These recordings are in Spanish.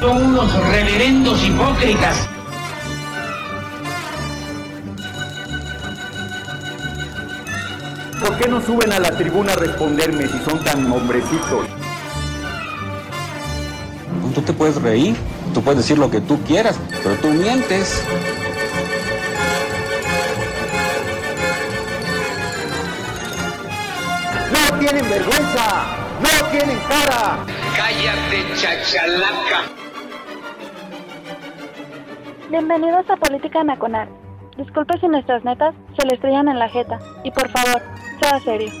Son unos reverendos hipócritas. ¿Por qué no suben a la tribuna a responderme si son tan hombrecitos? Tú te puedes reír, tú puedes decir lo que tú quieras, pero tú mientes. ¡No tienen vergüenza! ¡No tienen cara! Cállate, chachalaca. Bienvenidos a Política Nacional. Disculpe si nuestras netas se le estrellan en la jeta. Y por favor, sea serio.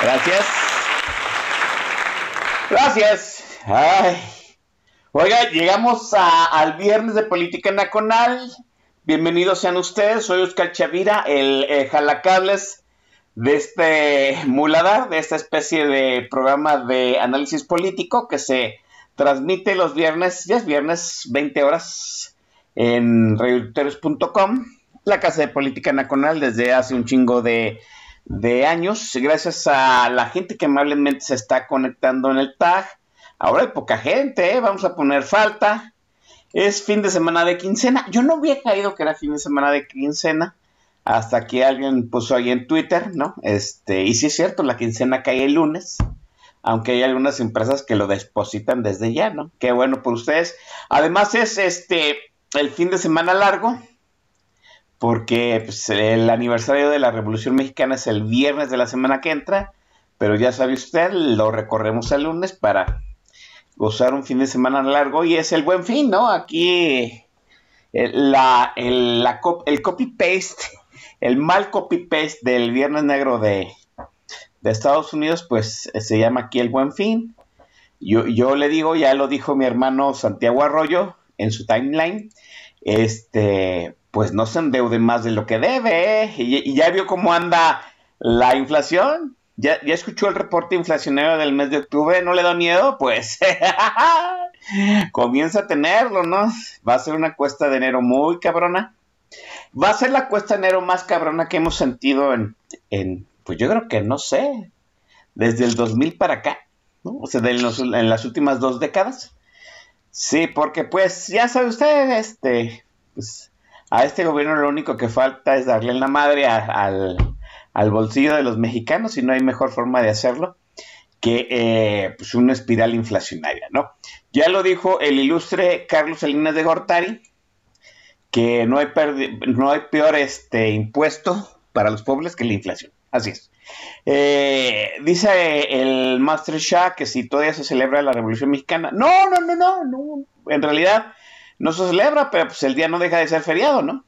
Gracias. Gracias. Ay. Oiga, llegamos al viernes de Política Nacional. Bienvenidos sean ustedes. Soy Oscar Chavira, el eh, jalacables de este muladar, de esta especie de programa de análisis político que se transmite los viernes, ya es viernes, 20 horas, en radioauditores.com, la Casa de Política Nacional desde hace un chingo de años. Gracias a la gente que amablemente se está conectando en el tag. Ahora hay poca gente, ¿eh? vamos a poner falta. Es fin de semana de quincena. Yo no había caído que era fin de semana de quincena hasta que alguien puso ahí en Twitter, ¿no? Este, y sí es cierto, la quincena cae el lunes, aunque hay algunas empresas que lo depositan desde ya, ¿no? Qué bueno por ustedes. Además es este el fin de semana largo, porque pues, el aniversario de la Revolución Mexicana es el viernes de la semana que entra, pero ya sabe usted, lo recorremos el lunes para gozar un fin de semana largo y es el buen fin, ¿no? Aquí el, la, el, la cop- el copy-paste, el mal copy-paste del Viernes Negro de, de Estados Unidos, pues eh, se llama aquí el buen fin. Yo, yo le digo, ya lo dijo mi hermano Santiago Arroyo en su timeline, este, pues no se endeude más de lo que debe, ¿eh? y ya vio cómo anda la inflación. ¿Ya, ¿Ya escuchó el reporte inflacionario del mes de octubre? ¿No le da miedo? Pues comienza a tenerlo, ¿no? Va a ser una cuesta de enero muy cabrona. Va a ser la cuesta de enero más cabrona que hemos sentido en, en pues yo creo que no sé, desde el 2000 para acá, ¿no? O sea, de los- en las últimas dos décadas. Sí, porque pues ya sabe usted, este, pues a este gobierno lo único que falta es darle la madre al, al bolsillo de los mexicanos y no hay mejor forma de hacerlo que eh, pues una espiral inflacionaria, ¿no? Ya lo dijo el ilustre Carlos Salinas de Gortari, que no hay, no hay peor este, impuesto para los pobres que la inflación. Así es. Eh, dice el Master Shah que si todavía se celebra la Revolución Mexicana. No, no, no, no, no. En realidad no se celebra, pero pues el día no deja de ser feriado, ¿no?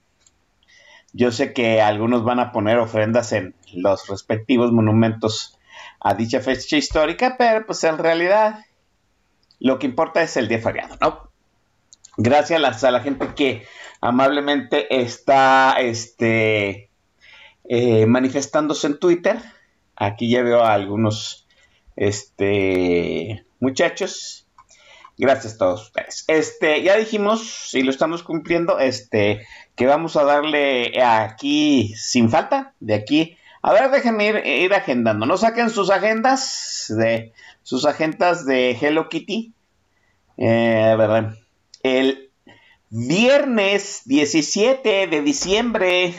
Yo sé que algunos van a poner ofrendas en los respectivos monumentos a dicha fecha histórica, pero pues en realidad lo que importa es el día feriado, ¿no? Gracias a la, gente que amablemente está este, eh, manifestándose en Twitter. Aquí ya veo a algunos este, muchachos. Gracias a todos ustedes. Este, ya dijimos, y lo estamos cumpliendo, este, que vamos a darle aquí sin falta, de aquí. A ver, déjenme ir, agendando. No saquen sus agendas de sus agendas de Hello Kitty. Eh, a ver, el viernes 17 de diciembre.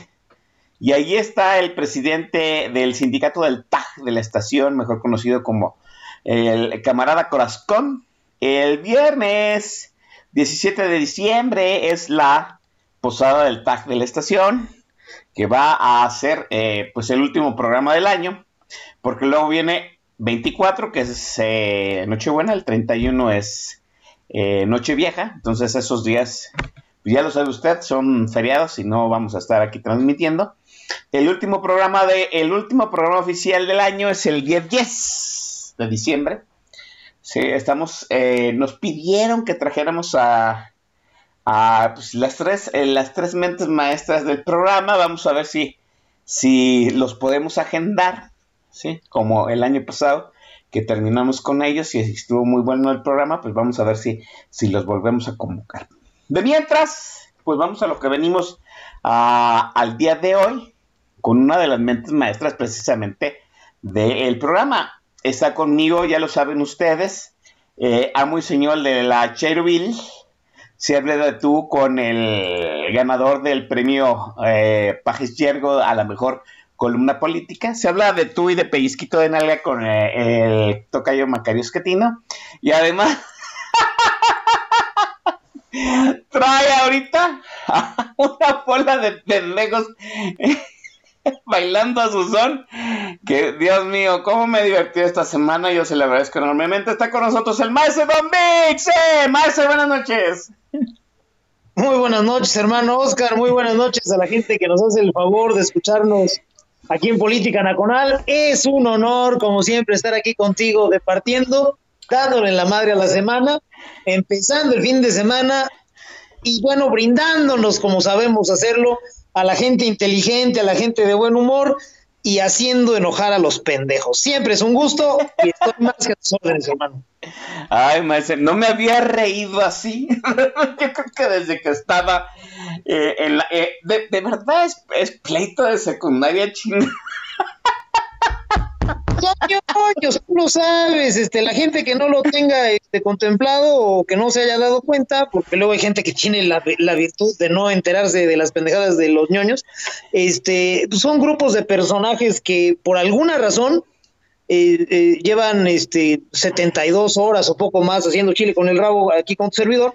Y ahí está el presidente del sindicato del TAG de la estación, mejor conocido como el camarada Corazón. El viernes 17 de diciembre es la posada del TAG de la estación, que va a ser eh, pues el último programa del año, porque luego viene 24, que es eh, Nochebuena, el 31 es eh, Nochevieja, entonces esos días, pues ya lo sabe usted, son feriados y no vamos a estar aquí transmitiendo. El último programa de, el último programa oficial del año es el 10-10 de diciembre. Sí, estamos, eh, nos pidieron que trajéramos a, a pues, las, tres, eh, las tres mentes maestras del programa. Vamos a ver si, si los podemos agendar, ¿sí? Como el año pasado, que terminamos con ellos y estuvo muy bueno el programa, pues vamos a ver si, si los volvemos a convocar. De mientras, pues vamos a lo que venimos al día de hoy con una de las mentes maestras precisamente del programa. Está conmigo, ya lo saben ustedes, eh, amo y señor de la Cherville. Se habla de tú con el ganador del premio eh, Pajes Yergo a la mejor columna política. Se habla de tú y de pellizquito de nalga con eh, el tocayo Macario Esquetino. Y además trae ahorita una bola de pendejos bailando a su son. Que Dios mío, cómo me he divertido esta semana. Yo se le agradezco enormemente. Está con nosotros el maestro Don Vix. ¡Eh! Maestro, buenas noches. Muy buenas noches, hermano Oscar. Muy buenas noches a la gente que nos hace el favor de escucharnos aquí en Política Nacional. Es un honor, como siempre, estar aquí contigo departiendo, dándole la madre a la semana, empezando el fin de semana y bueno, brindándonos como sabemos hacerlo a la gente inteligente, a la gente de buen humor y haciendo enojar a los pendejos. Siempre es un gusto y estoy más que a tus órdenes, hermano. Ay, maestro, no me había reído así. Yo creo que desde que estaba eh, en la, eh, de, verdad es, es, pleito de secundaria chingada yo, tú lo sabes, este, la gente que no lo tenga este, contemplado o que no se haya dado cuenta, porque luego hay gente que tiene la, virtud de no enterarse de las pendejadas de los ñoños, este, son grupos de personajes que por alguna razón eh, eh, llevan este, 72 horas o poco más haciendo chile con el rabo aquí con tu servidor.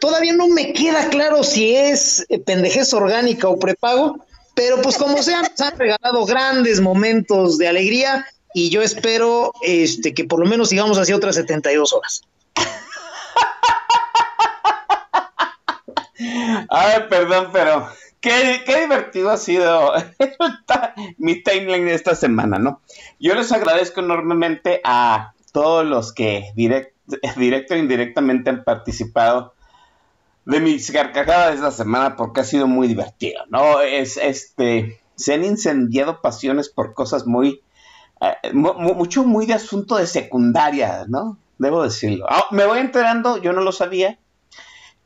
Todavía no me queda claro si es eh, pendejez orgánica o prepago, pero pues como sea, nos han regalado grandes momentos de alegría y yo espero este, que por lo menos sigamos así otras 72 horas. Ay, perdón, pero qué, qué divertido ha sido mi timeline de esta semana, ¿no? Yo les agradezco enormemente a todos los que direct, directo e indirectamente han participado de mis carcajadas esta semana porque ha sido muy divertido, ¿no? Es este se han incendiado pasiones por cosas muy eh, mucho muy de asunto de secundaria, ¿no? Debo decirlo. Ah, me voy enterando, yo no lo sabía,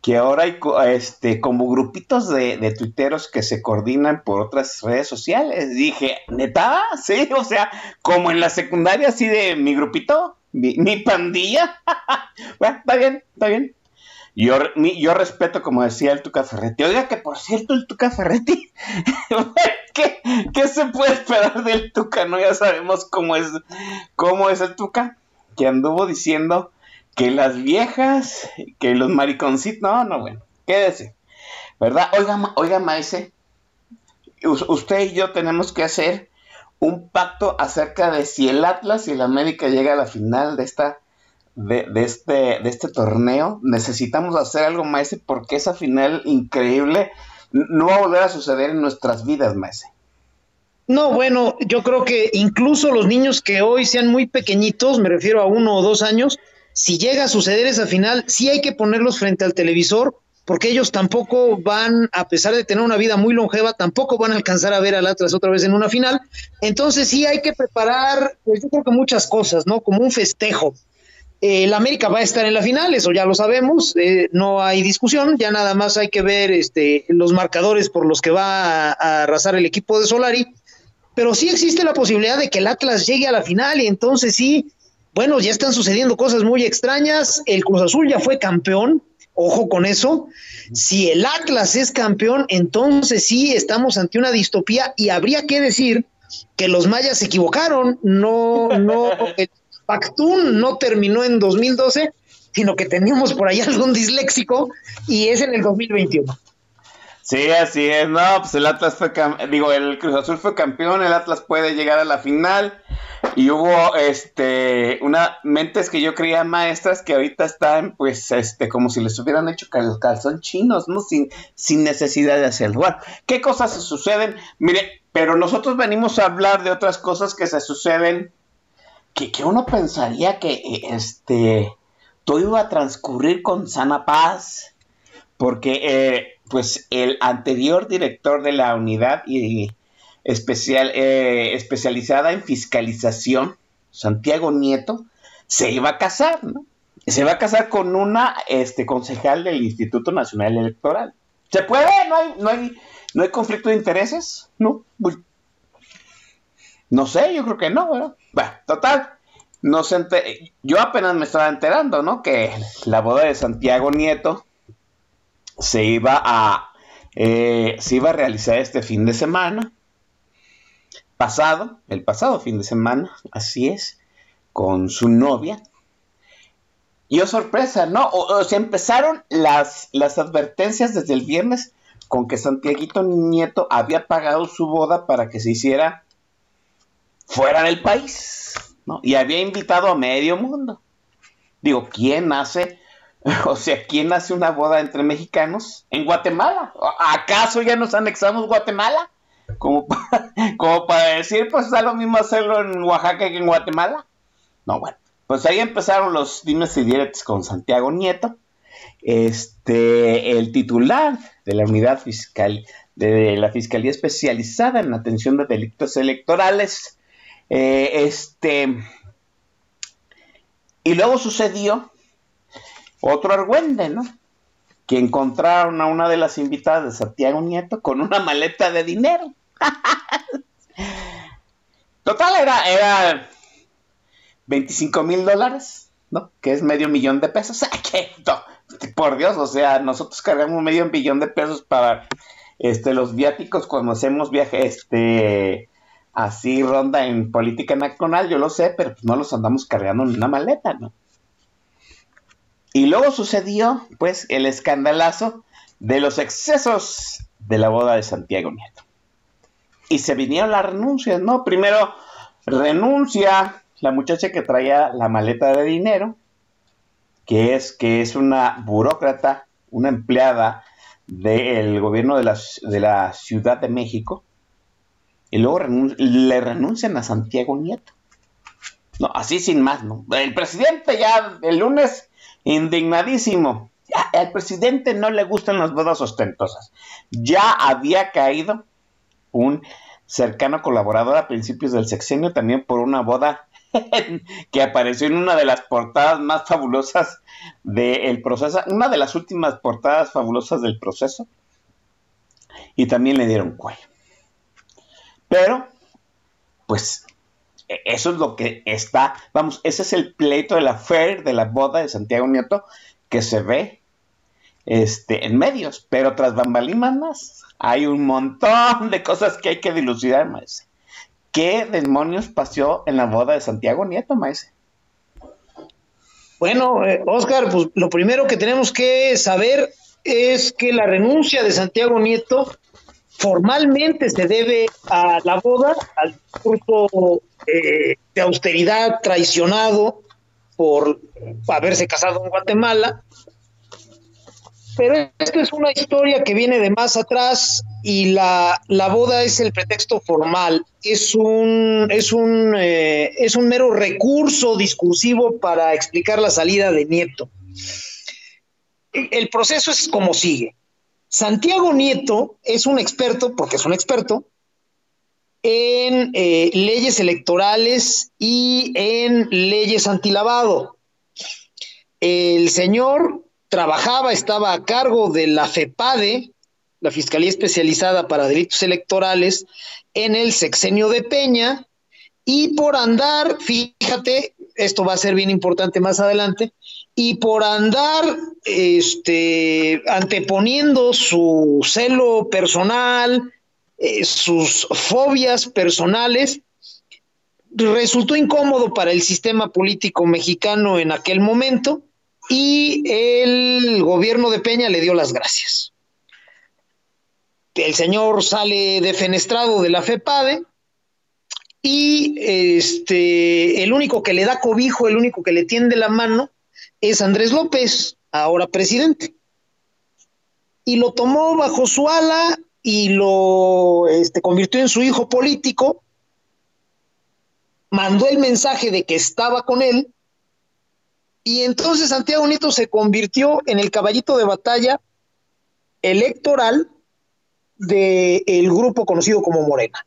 que ahora hay este, como grupitos de, de, tuiteros que se coordinan por otras redes sociales. Dije, ¿neta? Sí, o sea, como en la secundaria, así de mi grupito, mi, mi pandilla. bueno, está bien, está bien. Yo, yo respeto, como decía el Tuca Ferretti. Oiga, que por cierto, el Tuca Ferretti, ¿qué, ¿qué, se puede esperar del Tuca? No, ya sabemos cómo es, cómo es el Tuca, que anduvo diciendo que las viejas, que los mariconcitos, no, no, bueno, quédese, ¿verdad? Oiga, oiga, maese, usted y yo tenemos que hacer un pacto acerca de si el Atlas y el América llega a la final de esta de, este, de este torneo. Necesitamos hacer algo, Maese, porque esa final increíble no va a volver a suceder en nuestras vidas, Maese. No, bueno, yo creo que incluso los niños que hoy sean muy pequeñitos, me refiero a uno o dos años, si llega a suceder esa final, sí hay que ponerlos frente al televisor, porque ellos tampoco van, a pesar de tener una vida muy longeva, tampoco van a alcanzar a ver al Atlas otra vez en una final. Entonces sí hay que preparar, pues yo creo que muchas cosas, ¿no? Como un festejo. El América va a estar en la final, eso ya lo sabemos, eh, no hay discusión, ya nada más hay que ver este, los marcadores por los que va a, arrasar el equipo de Solari, pero sí existe la posibilidad de que el Atlas llegue a la final y entonces sí, bueno, ya están sucediendo cosas muy extrañas, el Cruz Azul ya fue campeón, ojo con eso, si el Atlas es campeón, entonces sí estamos ante una distopía y habría que decir que los mayas se equivocaron, no, no, Pactún no terminó en 2012, sino que teníamos por ahí algún disléxico y es en el 2021. Sí, así es, no, pues el Atlas fue, digo, el Cruz Azul fue campeón, el Atlas puede llegar a la final y hubo, este, una, mentes que yo creía maestras que ahorita están, pues, este, como si les hubieran hecho cal calzón chinos, ¿no? Sin, sin necesidad de hacerlo. ¿qué cosas se suceden? Mire, pero nosotros venimos a hablar de otras cosas que se suceden que, uno pensaría que este todo iba a transcurrir con sana paz, porque eh, pues el anterior director de la unidad y especial, eh, especializada en fiscalización Santiago Nieto, se iba a casar, ¿no? Se iba a casar con una este, concejal del Instituto Nacional Electoral. ¿Se puede? ¿No hay, no hay, no hay conflicto de intereses? No. No sé, yo creo que no, ¿verdad? Bueno, total. No se yo apenas me estaba enterando, ¿no? Que la boda de Santiago Nieto se iba a, eh, se iba a realizar este fin de semana. Pasado, el pasado fin de semana, así es, con su novia. Y oh sorpresa, ¿no? O, se empezaron las, las advertencias desde el viernes con que Santiaguito Nieto había pagado su boda para que se hiciera fuera del país. Y había invitado a medio mundo. Digo, ¿quién hace, o sea, quién hace una boda entre mexicanos en Guatemala? ¿Acaso ya nos anexamos Guatemala? Como para, como para decir, pues da lo mismo hacerlo en Oaxaca que en Guatemala. No, bueno, pues ahí empezaron los dimes y con Santiago Nieto, este, el titular de la unidad fiscal, de la Fiscalía Especializada en Atención de Delitos Electorales, eh, este. Y luego sucedió otro argüende, ¿no? Que encontraron a una de las invitadas de Santiago Nieto con una maleta de dinero. Total, era, era 25 mil dólares, ¿no? Que es medio millón de pesos. por Dios, o sea, nosotros cargamos medio millón de pesos para este, los viáticos cuando hacemos viajes, este, así ronda en política nacional, yo lo sé, pero pues no los andamos cargando en una maleta, ¿no? Y luego sucedió, pues, el escandalazo de los excesos de la boda de Santiago Nieto. Y se vinieron las renuncias, ¿no? Primero renuncia la muchacha que traía la maleta de dinero, que es, que es una burócrata, una empleada del gobierno de la, de la Ciudad de México, y luego le renuncian a Santiago Nieto. No, así sin más, ¿no? El presidente ya el lunes indignadísimo. al presidente no le gustan las bodas ostentosas. Ya había caído un cercano colaborador a principios del sexenio también por una boda que apareció en una de las portadas más fabulosas del proceso, una de las últimas portadas fabulosas del proceso, y también le dieron cuello. Pero, pues, e-, eso es lo que está, vamos, ese es el pleito de la FER, de la boda de Santiago Nieto, que se ve este, en medios, pero tras bambalinas hay un montón de cosas que hay que dilucidar, maese. ¿Qué demonios pasó en la boda de Santiago Nieto, maese? Bueno, eh, Oscar, pues lo primero que tenemos que saber es que la renuncia de Santiago Nieto formalmente se debe a la boda, al discurso eh, de austeridad traicionado por haberse casado en Guatemala. Pero esto es una historia que viene de más atrás y la, boda es el pretexto formal, es un, es, un, eh, es un mero recurso discursivo para explicar la salida de Nieto. El proceso es como sigue. Santiago Nieto es un experto, porque es un experto, en eh, leyes electorales y en leyes antilavado. El señor trabajaba, estaba a cargo de la FEPADE, la Fiscalía Especializada para Delitos Electorales, en el sexenio de Peña, y por andar, fíjate, esto va a ser bien importante más adelante, y por andar este, anteponiendo su celo personal, eh, sus fobias personales, resultó incómodo para el sistema político mexicano en aquel momento y el gobierno de Peña le dio las gracias. El señor sale defenestrado de la FEPADE y este, el único que le da cobijo, el único que le tiende la mano, es Andrés López, ahora presidente. Y lo tomó bajo su ala y lo este, convirtió en su hijo político, mandó el mensaje de que estaba con él, y entonces Santiago Nieto se convirtió en el caballito de batalla electoral del grupo conocido como Morena.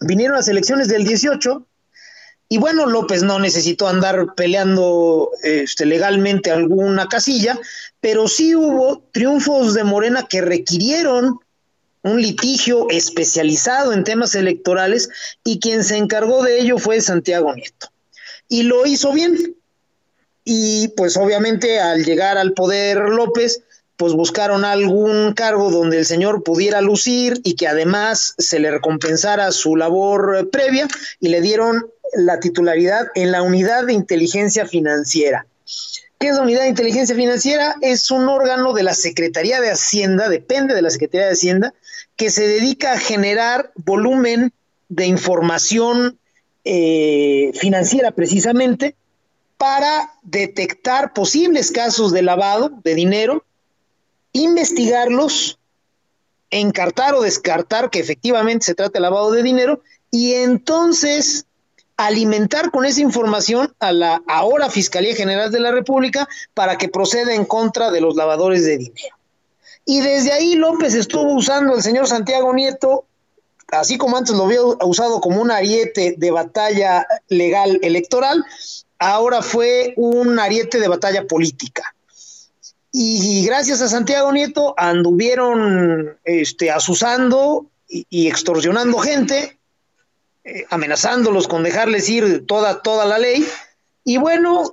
Vinieron las elecciones del 18 Y bueno, López no necesitó andar peleando este, legalmente alguna casilla, pero sí hubo triunfos de Morena que requirieron un litigio especializado en temas electorales y quien se encargó de ello fue Santiago Nieto. Y lo hizo bien. Y pues obviamente al llegar al poder López, pues buscaron algún cargo donde el señor pudiera lucir y que además se le recompensara su labor previa y le dieron la titularidad en la unidad de inteligencia financiera. ¿Qué es la unidad de inteligencia financiera? Es un órgano de la Secretaría de Hacienda, depende de la Secretaría de Hacienda, que se dedica a generar volumen de información eh, financiera precisamente para detectar posibles casos de lavado de dinero, investigarlos, encartar o descartar que efectivamente se trata de lavado de dinero y entonces alimentar con esa información a la ahora Fiscalía General de la República para que proceda en contra de los lavadores de dinero. Y desde ahí López estuvo usando el señor Santiago Nieto, así como antes lo había usado como un ariete de batalla legal electoral, ahora fue un ariete de batalla política. Y, gracias a Santiago Nieto anduvieron este, asusando y extorsionando gente eh, amenazándolos con dejarles ir toda, toda la ley. Y bueno,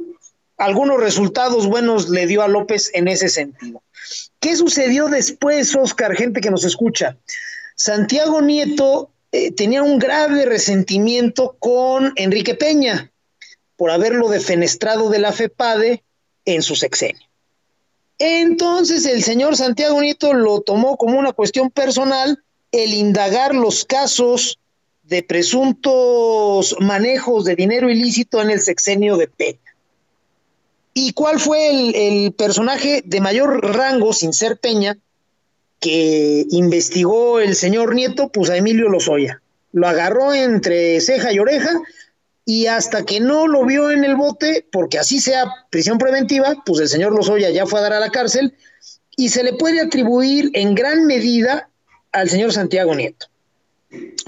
algunos resultados buenos le dio a López en ese sentido. ¿Qué sucedió después, Oscar, gente que nos escucha? Santiago Nieto eh, tenía un grave resentimiento con Enrique Peña por haberlo defenestrado de la FEPADE en su sexenio. Entonces el señor Santiago Nieto lo tomó como una cuestión personal el indagar los casos de presuntos manejos de dinero ilícito en el sexenio de Peña. ¿Y cuál fue el, personaje de mayor rango, sin ser Peña, que investigó el señor Nieto? Pues a Emilio Lozoya. Lo agarró entre ceja y oreja y hasta que no lo vio en el bote, porque así sea prisión preventiva, pues el señor Lozoya ya fue a dar a la cárcel y se le puede atribuir en gran medida al señor Santiago Nieto.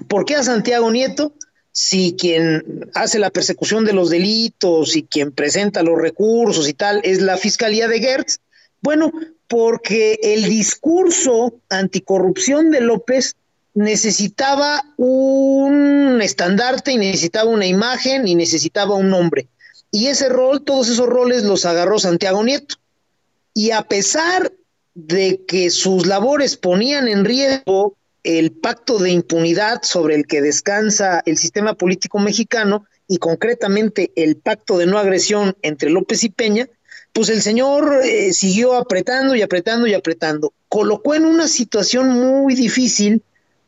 ¿Por qué a Santiago Nieto? Si quien hace la persecución de los delitos y quien presenta los recursos y tal es la Fiscalía de Gertz, bueno, porque el discurso anticorrupción de López necesitaba un estandarte y necesitaba una imagen y necesitaba un nombre. Y ese rol, todos esos roles los agarró Santiago Nieto. Y a pesar de que sus labores ponían en riesgo el pacto de impunidad sobre el que descansa el sistema político mexicano y concretamente el pacto de no agresión entre López y Peña, pues el señor eh, siguió apretando y apretando y apretando. Colocó en una situación muy difícil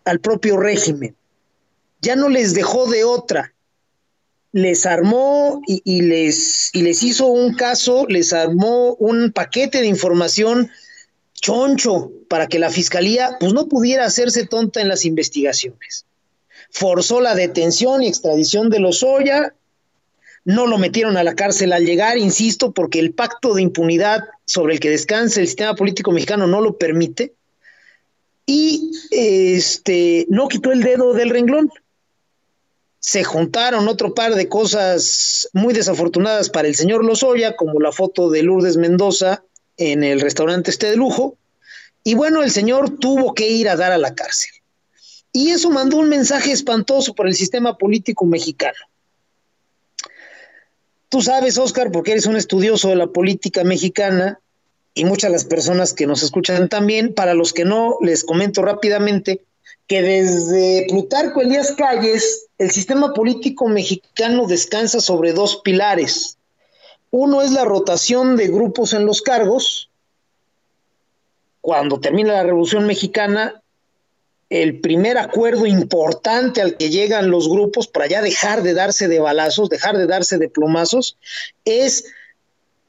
al propio régimen. Ya no les dejó de otra. Les armó y, y les, y les hizo un caso, les armó un paquete de información choncho para que la fiscalía pues no pudiera hacerse tonta en las investigaciones. Forzó la detención y extradición de Lozoya, no lo metieron a la cárcel al llegar, insisto, porque el pacto de impunidad sobre el que descansa el sistema político mexicano no lo permite. Y este no quitó el dedo del renglón. Se juntaron otro par de cosas muy desafortunadas para el señor Lozoya, como la foto de Lourdes Mendoza en el restaurante este de lujo, y bueno, el señor tuvo que ir a dar a la cárcel. Y eso mandó un mensaje espantoso para el sistema político mexicano. Tú sabes, Oscar, porque eres un estudioso de la política mexicana y muchas de las personas que nos escuchan también, para los que no, les comento rápidamente que desde Plutarco Elías Calles, el sistema político mexicano descansa sobre dos pilares. Uno es la rotación de grupos en los cargos. Cuando termina la Revolución Mexicana, el primer acuerdo importante al que llegan los grupos para ya dejar de darse de balazos, dejar de darse de plomazos, es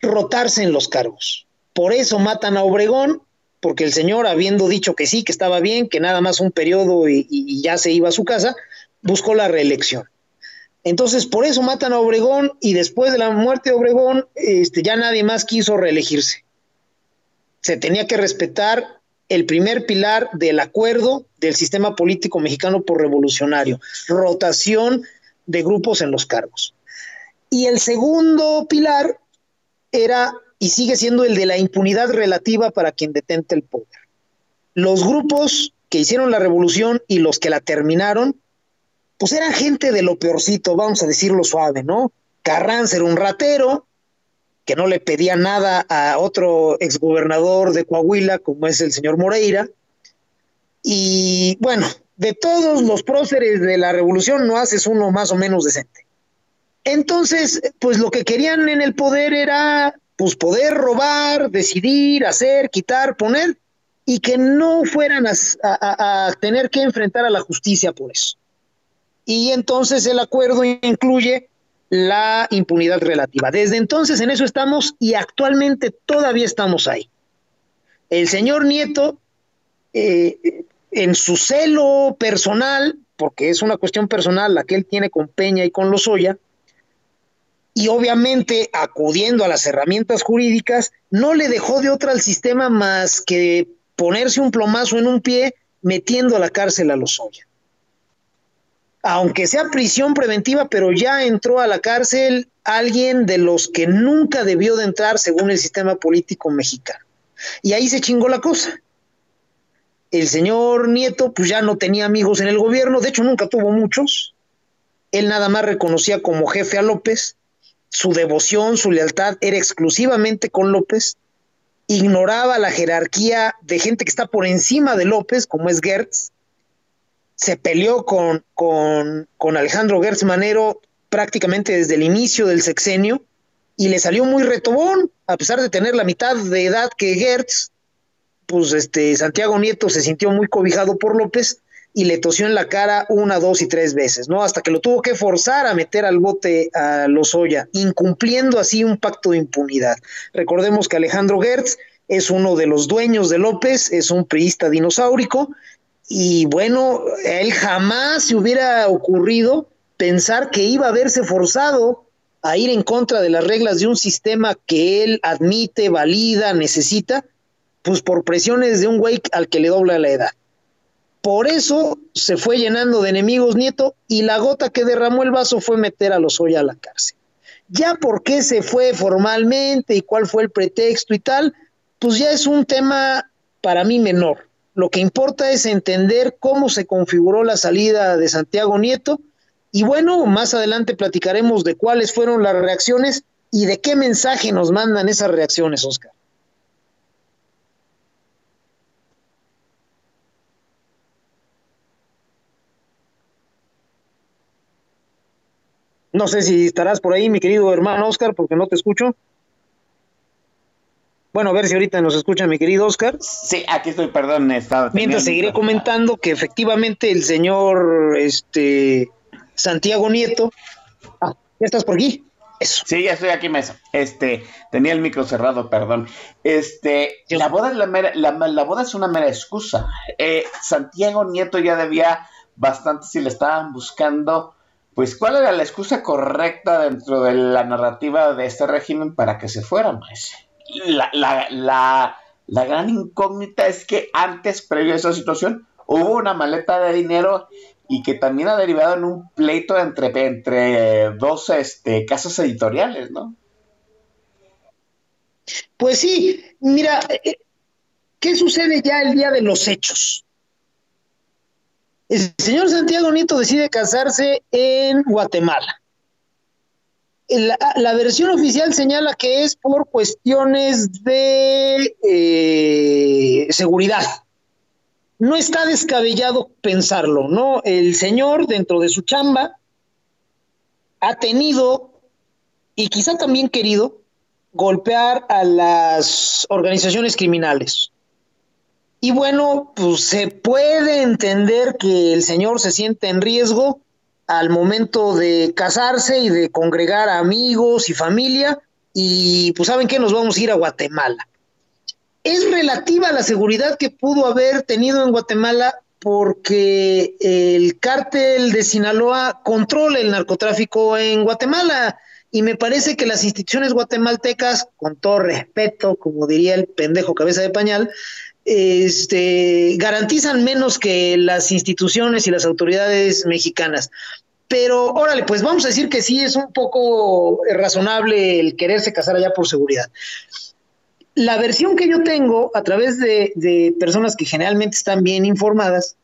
rotarse en los cargos. Por eso matan a Obregón, porque el señor, habiendo dicho que sí, que estaba bien, que nada más un periodo y, y ya se iba a su casa, buscó la reelección. Entonces, por eso matan a Obregón y después de la muerte de Obregón, este, ya nadie más quiso reelegirse. Se tenía que respetar el primer pilar del acuerdo del sistema político mexicano por revolucionario, rotación de grupos en los cargos. Y el segundo pilar era y sigue siendo el de la impunidad relativa para quien detente el poder. Los grupos que hicieron la revolución y los que la terminaron, pues eran gente de lo peorcito, vamos a decirlo suave, ¿no? Carranza era un ratero, que no le pedía nada a otro exgobernador de Coahuila, como es el señor Moreira. Y bueno, de todos los próceres de la revolución no haces uno más o menos decente. Entonces, pues lo que querían en el poder era pues poder robar, decidir, hacer, quitar, poner, y que no fueran a, a, tener que enfrentar a la justicia por eso. Y entonces el acuerdo incluye la impunidad relativa. Desde entonces en eso estamos y actualmente todavía estamos ahí. El señor Nieto, eh, en su celo personal, porque es una cuestión personal la que él tiene con Peña y con Lozoya, y obviamente acudiendo a las herramientas jurídicas, no le dejó de otra al sistema más que ponerse un plomazo en un pie metiendo a la cárcel a Lozoya aunque sea prisión preventiva, pero ya entró a la cárcel alguien de los que nunca debió de entrar según el sistema político mexicano. Y ahí se chingó la cosa. El señor Nieto pues ya no tenía amigos en el gobierno, de hecho nunca tuvo muchos. Él nada más reconocía como jefe a López, su devoción, su lealtad era exclusivamente con López, ignoraba la jerarquía de gente que está por encima de López, como es Gertz, se peleó con, con, Alejandro Gertz Manero prácticamente desde el inicio del sexenio y le salió muy retobón, a pesar de tener la mitad de edad que Gertz, pues este Santiago Nieto se sintió muy cobijado por López y le tosió en la cara una, dos y tres veces, ¿no? Hasta que lo tuvo que forzar a meter al bote a Lozoya, incumpliendo así un pacto de impunidad. Recordemos que Alejandro Gertz es uno de los dueños de López, es un priista dinosaurico y bueno, él jamás se hubiera ocurrido pensar que iba a verse forzado a ir en contra de las reglas de un sistema que él admite, valida, necesita, pues por presiones de un güey al que le dobla la edad. Por eso se fue llenando de enemigos Nieto y la gota que derramó el vaso fue meter a los Oya a la cárcel. Ya por qué se fue formalmente y cuál fue el pretexto y tal, pues ya es un tema para mí menor. Lo que importa es entender cómo se configuró la salida de Santiago Nieto y bueno, más adelante platicaremos de cuáles fueron las reacciones y de qué mensaje nos mandan esas reacciones, Oscar. No sé si estarás por ahí, mi querido hermano Oscar, porque no te escucho. Bueno, a ver si ahorita nos escucha mi querido Oscar. Sí, aquí estoy, perdón. Estaba Mientras seguiré comentando que efectivamente el señor este, Santiago Nieto. Ah, ¿ya estás por aquí? Eso. Sí, ya estoy aquí, Mesa. Este, tenía el micro cerrado, perdón. Este, la boda es la, mera, la, boda es una mera excusa. Eh, Santiago Nieto ya debía bastante si le estaban buscando, pues, ¿cuál era la excusa correcta dentro de la narrativa de este régimen para que se fuera, Maese? La, la, la, la gran incógnita es que antes, previo a esa situación, hubo una maleta de dinero y que también ha derivado en un pleito entre, entre dos este, casas editoriales, ¿no? Pues sí, mira, eh, ¿qué sucede ya el día de los hechos? El señor Santiago Nieto decide casarse en Guatemala la, versión oficial señala que es por cuestiones de eh, seguridad. No está descabellado pensarlo, ¿no? El señor, dentro de su chamba, ha tenido y quizá también querido golpear a las organizaciones criminales. Y bueno, pues se puede entender que el señor se siente en riesgo al momento de casarse y de congregar a amigos y familia y pues saben que nos vamos a ir a Guatemala. Es relativa la seguridad que pudo haber tenido en Guatemala porque el cártel de Sinaloa controla el narcotráfico en Guatemala y me parece que las instituciones guatemaltecas, con todo respeto, como diría el pendejo cabeza de pañal, este, garantizan menos que las instituciones y las autoridades mexicanas. Pero órale, pues vamos a decir que sí es un poco razonable el quererse casar allá por seguridad. La versión que yo tengo a través de, de personas que generalmente están bien informadas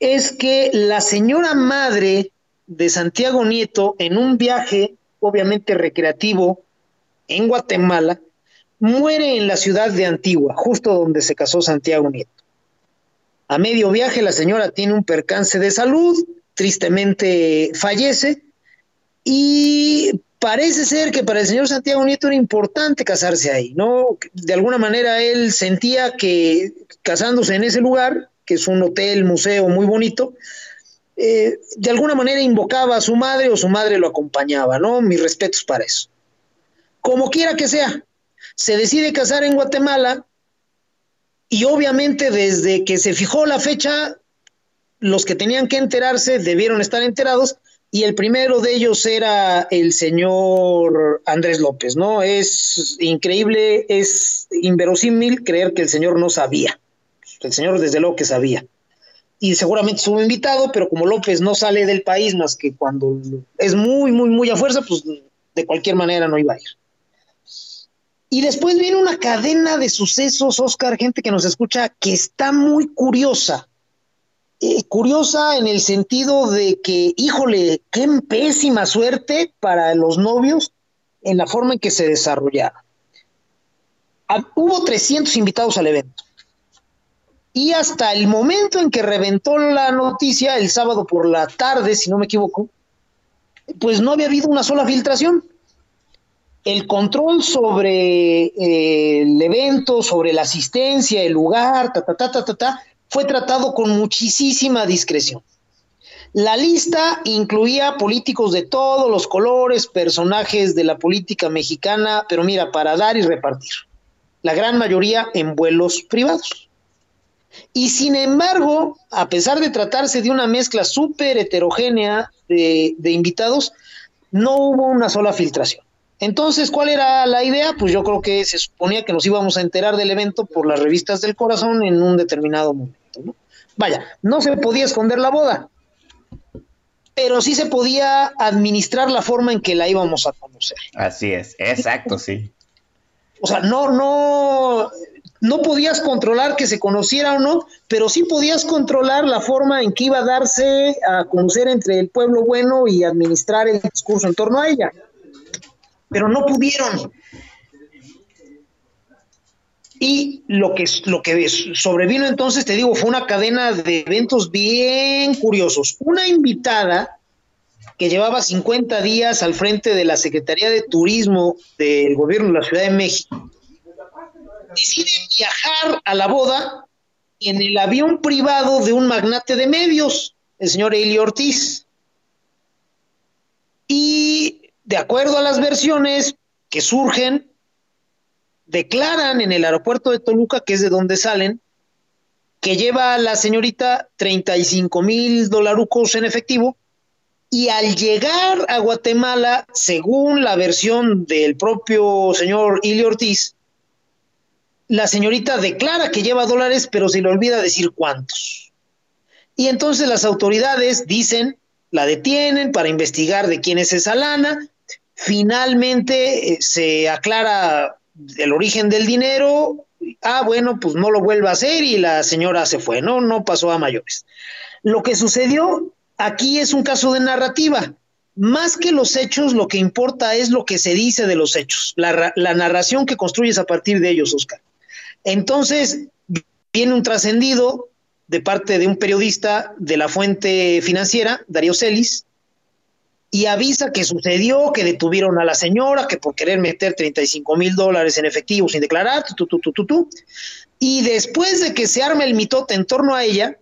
es que la señora madre de Santiago Nieto en un viaje, obviamente recreativo, en Guatemala, muere en la ciudad de Antigua, justo donde se casó Santiago Nieto. A medio viaje la señora tiene un percance de salud, tristemente fallece y parece ser que para el señor Santiago Nieto era importante casarse ahí, ¿no? De alguna manera él sentía que casándose en ese lugar, que es un hotel, museo muy bonito, eh, de alguna manera invocaba a su madre o su madre lo acompañaba, ¿no? Mis respetos para eso. Como quiera que sea, se decide casar en Guatemala y obviamente desde que se fijó la fecha los que tenían que enterarse debieron estar enterados y el primero de ellos era el señor Andrés López, ¿no? Es increíble, es inverosímil creer que el señor no sabía. El señor desde luego que sabía. Y seguramente estuvo invitado, pero como López no sale del país más que cuando es muy, muy, muy a fuerza, pues de cualquier manera no iba a ir. Y después viene una cadena de sucesos, Oscar, gente que nos escucha, que está muy curiosa eh, curiosa en el sentido de que, híjole, qué pésima suerte para los novios en la forma en que se desarrollaba. Ah, hubo 300 invitados al evento. Y hasta el momento en que reventó la noticia, el sábado por la tarde, si no me equivoco, pues no había habido una sola filtración. El control sobre eh, el evento, sobre la asistencia, el lugar, ta, ta, ta, ta, ta, ta, fue tratado con muchísima discreción. La lista incluía políticos de todos los colores, personajes de la política mexicana, pero mira, para dar y repartir. La gran mayoría en vuelos privados. Y sin embargo, a pesar de tratarse de una mezcla súper heterogénea de, de invitados, no hubo una sola filtración. Entonces, ¿cuál era la idea? Pues yo creo que se suponía que nos íbamos a enterar del evento por las revistas del corazón en un determinado momento. Vaya, no se podía esconder la boda, pero sí se podía administrar la forma en que la íbamos a conocer. Así es, exacto, sí. O sea, no, no, no podías controlar que se conociera o no, pero sí podías controlar la forma en que iba a darse a conocer entre el pueblo bueno y administrar el discurso en torno a ella. Pero no pudieron. Y lo que, lo que sobrevino entonces, te digo, fue una cadena de eventos bien curiosos. Una invitada que llevaba 50 días al frente de la Secretaría de Turismo del gobierno de la Ciudad de México, decide viajar a la boda en el avión privado de un magnate de medios, el señor Eli Ortiz. Y de acuerdo a las versiones que surgen, declaran en el aeropuerto de Toluca, que es de donde salen, que lleva a la señorita 35 mil dolarucos en efectivo, y al llegar a Guatemala, según la versión del propio señor Ili Ortiz, la señorita declara que lleva dólares, pero se le olvida decir cuántos. Y entonces las autoridades dicen, la detienen para investigar de quién es esa lana. Finalmente eh, se aclara el origen del dinero, ah, bueno, pues no lo vuelva a hacer y la señora se fue, no, no pasó a mayores. Lo que sucedió aquí es un caso de narrativa. Más que los hechos, lo que importa es lo que se dice de los hechos, la, la narración que construyes a partir de ellos, Oscar. Entonces, viene un trascendido de parte de un periodista de la fuente financiera, Darío Celis, y avisa que sucedió, que detuvieron a la señora, que por querer meter 35 mil dólares en efectivo sin declarar, tu, tu, tu, tu, y después de que se arme el mitote en torno a ella,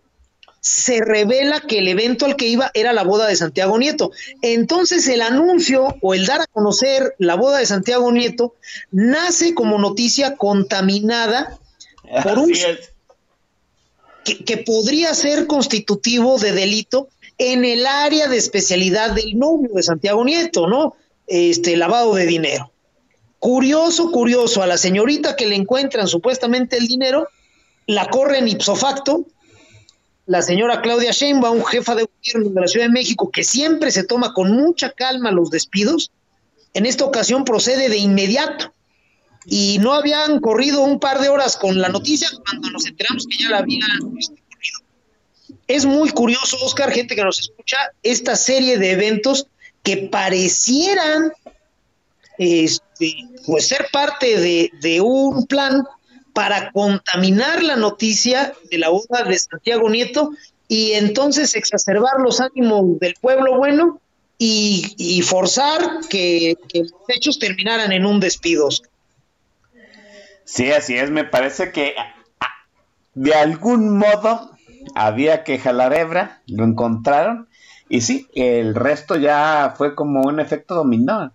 se revela que el evento al que iba era la boda de Santiago Nieto. Entonces el anuncio o el dar a conocer la boda de Santiago Nieto nace como noticia contaminada por un... Que, que podría ser constitutivo de delito en el área de especialidad del novio de Santiago Nieto, ¿no? Este lavado de dinero. Curioso, curioso, a la señorita que le encuentran supuestamente el dinero, la corren ipso facto la señora Claudia Sheinbaum, jefa de gobierno de la Ciudad de México, que siempre se toma con mucha calma los despidos, en esta ocasión procede de inmediato. Y no habían corrido un par de horas con la noticia cuando nos enteramos que ya la habían este. Es muy curioso, Oscar, gente que nos escucha, esta serie de eventos que parecieran este, pues ser parte de, un plan para contaminar la noticia de la boda de Santiago Nieto y entonces exacerbar los ánimos del pueblo bueno y, forzar que, los hechos terminaran en un despido. Sí, así es. Me parece que de algún modo había que jalar hebra, lo encontraron y sí, el resto ya fue como un efecto dominó.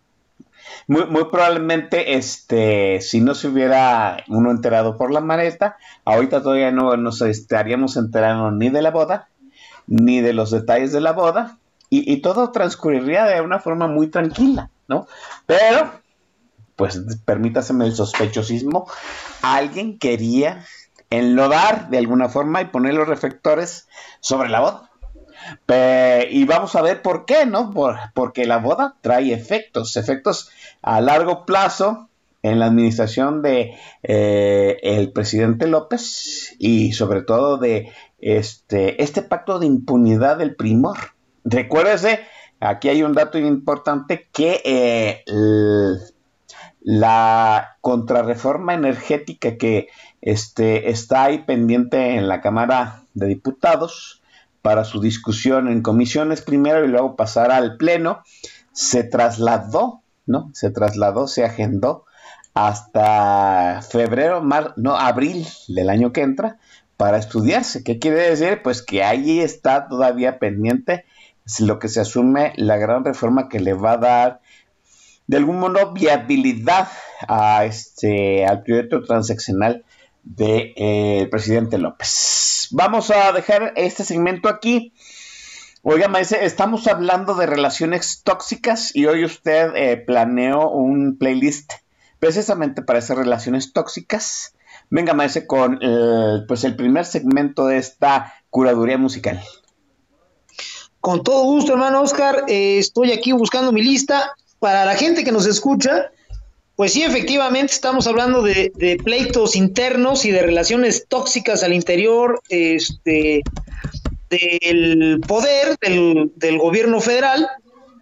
Muy, probablemente, este, si no se hubiera uno enterado por la maleta, ahorita todavía no nos estaríamos enterando ni de la boda, ni de los detalles de la boda, y, todo transcurriría de una forma muy tranquila, ¿no? Pero, pues permítaseme el sospechosismo, alguien quería enlodar de alguna forma y poner los reflectores sobre la boda y vamos a ver por qué, ¿no? porque la boda trae efectos, efectos a largo plazo en la administración de eh, el presidente López y sobre todo de este, este pacto de impunidad del primor. Recuérdese, aquí hay un dato importante que eh, la contrarreforma energética que este, está ahí pendiente en la Cámara de Diputados, para su discusión en comisiones primero y luego pasar al pleno, se trasladó, ¿no? Se trasladó, se agendó hasta febrero, mar, no, abril del año que entra para estudiarse. ¿Qué quiere decir? Pues que ahí está todavía pendiente lo que se asume la gran reforma que le va a dar de algún modo viabilidad este al proyecto transaccional del de, eh, presidente López. Vamos a dejar este segmento aquí. Oiga, maese, estamos hablando de relaciones tóxicas y hoy usted eh, planeó un playlist precisamente para esas relaciones tóxicas. Venga, maese, con el, pues el primer segmento de esta curaduría musical. Con todo gusto, hermano Oscar. Eh, estoy aquí buscando mi lista. Para la gente que nos escucha, pues sí, efectivamente, estamos hablando de, pleitos internos y de relaciones tóxicas al interior este, del poder del, gobierno federal.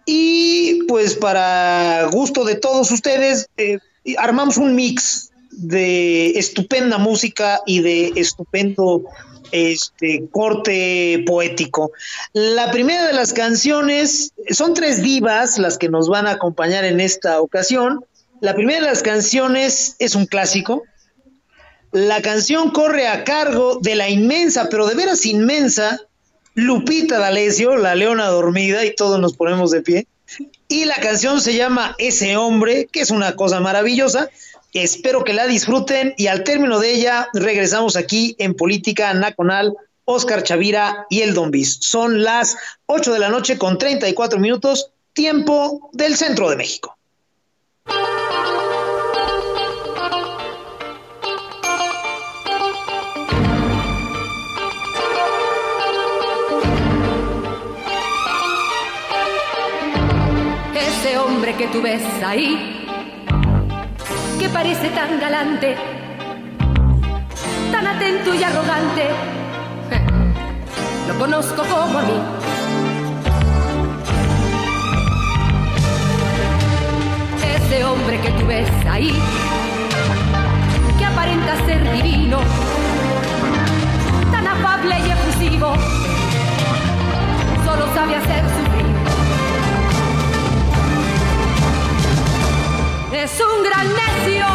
Y pues para gusto de todos ustedes, eh, armamos un mix de estupenda música y de estupendo este corte poético. La primera de las canciones son tres divas las que nos van a acompañar en esta ocasión. La primera de las canciones es un clásico. La canción corre a cargo de la inmensa, pero de veras inmensa, Lupita D'Alessio, la leona dormida, y todos nos ponemos de pie. Y la canción se llama Ese hombre, que es una cosa maravillosa. Espero que la disfruten y al término de ella regresamos aquí en Política Nacional, Oscar Chavira y el Don Bis. Son las 8 de la noche con 34 minutos, tiempo del centro de México. Que tú ves ahí, que parece tan galante, tan atento y arrogante, lo conozco como a mí. Ese hombre que tú ves ahí, que aparenta ser divino, tan afable y efusivo, solo sabe hacer sufrir es un gran necio,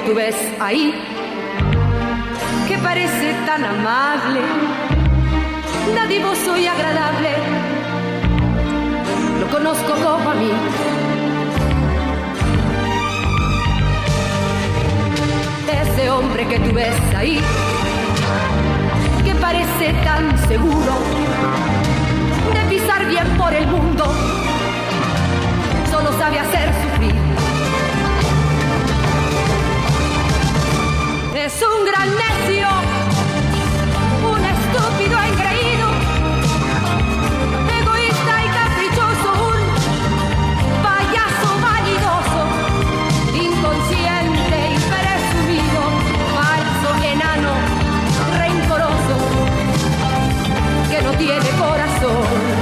tú ves ahí, que parece tan amable, dadivoso y agradable, lo conozco como a mí. Ese hombre que tú ves ahí, que parece tan seguro de pisar bien por el mundo, Es un gran necio, un estúpido engreído, egoísta y caprichoso, un payaso vanidoso, inconsciente y presumido, falso, enano, rencoroso, que no tiene corazón,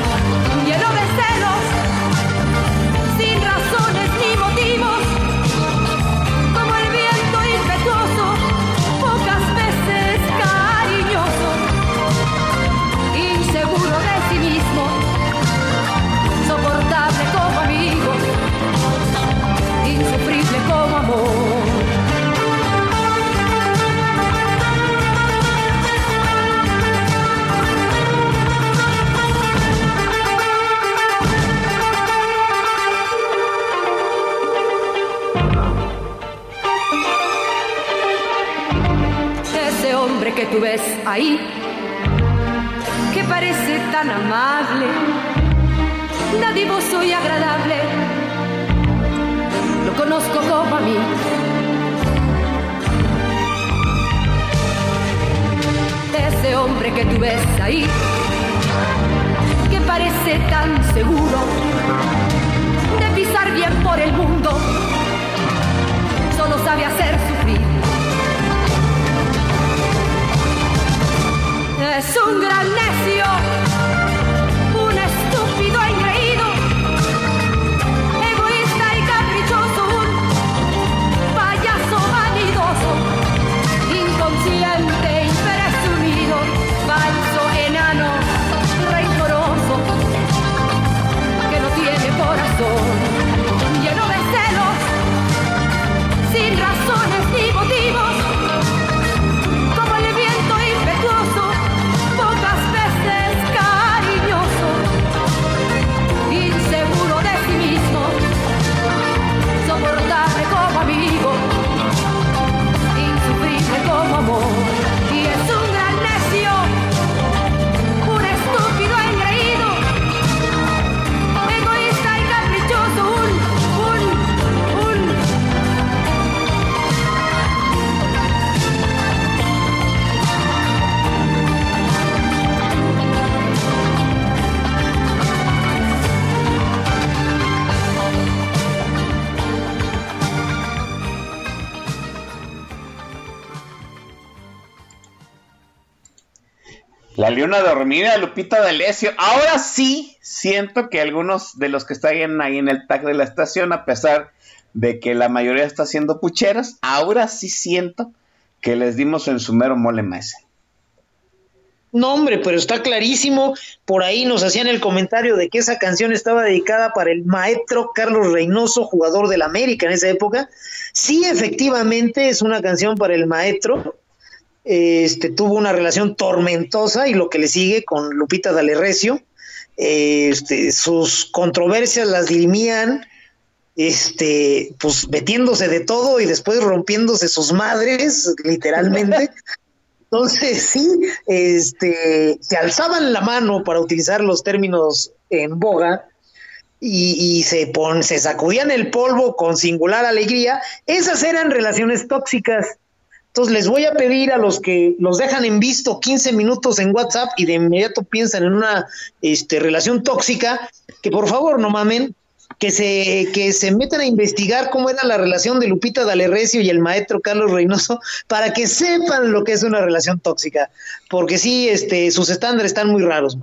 dormida, Lupita D'Alessio. Ahora sí siento que algunos de los que están ahí en el tag de la estación, a pesar de que la mayoría está haciendo pucheras, ahora sí siento que les dimos en su mero mole maese. No, hombre, pero está clarísimo. Por ahí nos hacían el comentario de que esa canción estaba dedicada para el maestro Carlos Reynoso, jugador del América en esa época. Sí, efectivamente, es una canción para el maestro. Este tuvo una relación tormentosa y lo que le sigue con Lupita D'Alessio. Este, sus controversias las dirimían este, pues metiéndose de todo y después rompiéndose sus madres, literalmente. Entonces, sí, este, se alzaban la mano para utilizar los términos en boga y, y se, pon, se sacudían el polvo con singular alegría. Esas eran relaciones tóxicas. Entonces les voy a pedir a los que los dejan en visto 15 minutos en WhatsApp y de inmediato piensan en una este, relación tóxica, que por favor no mamen, que se, que se metan a investigar cómo era la relación de Lupita D'Alessio y el maestro Carlos Reynoso para que sepan lo que es una relación tóxica, porque sí, este, sus estándares están muy raros.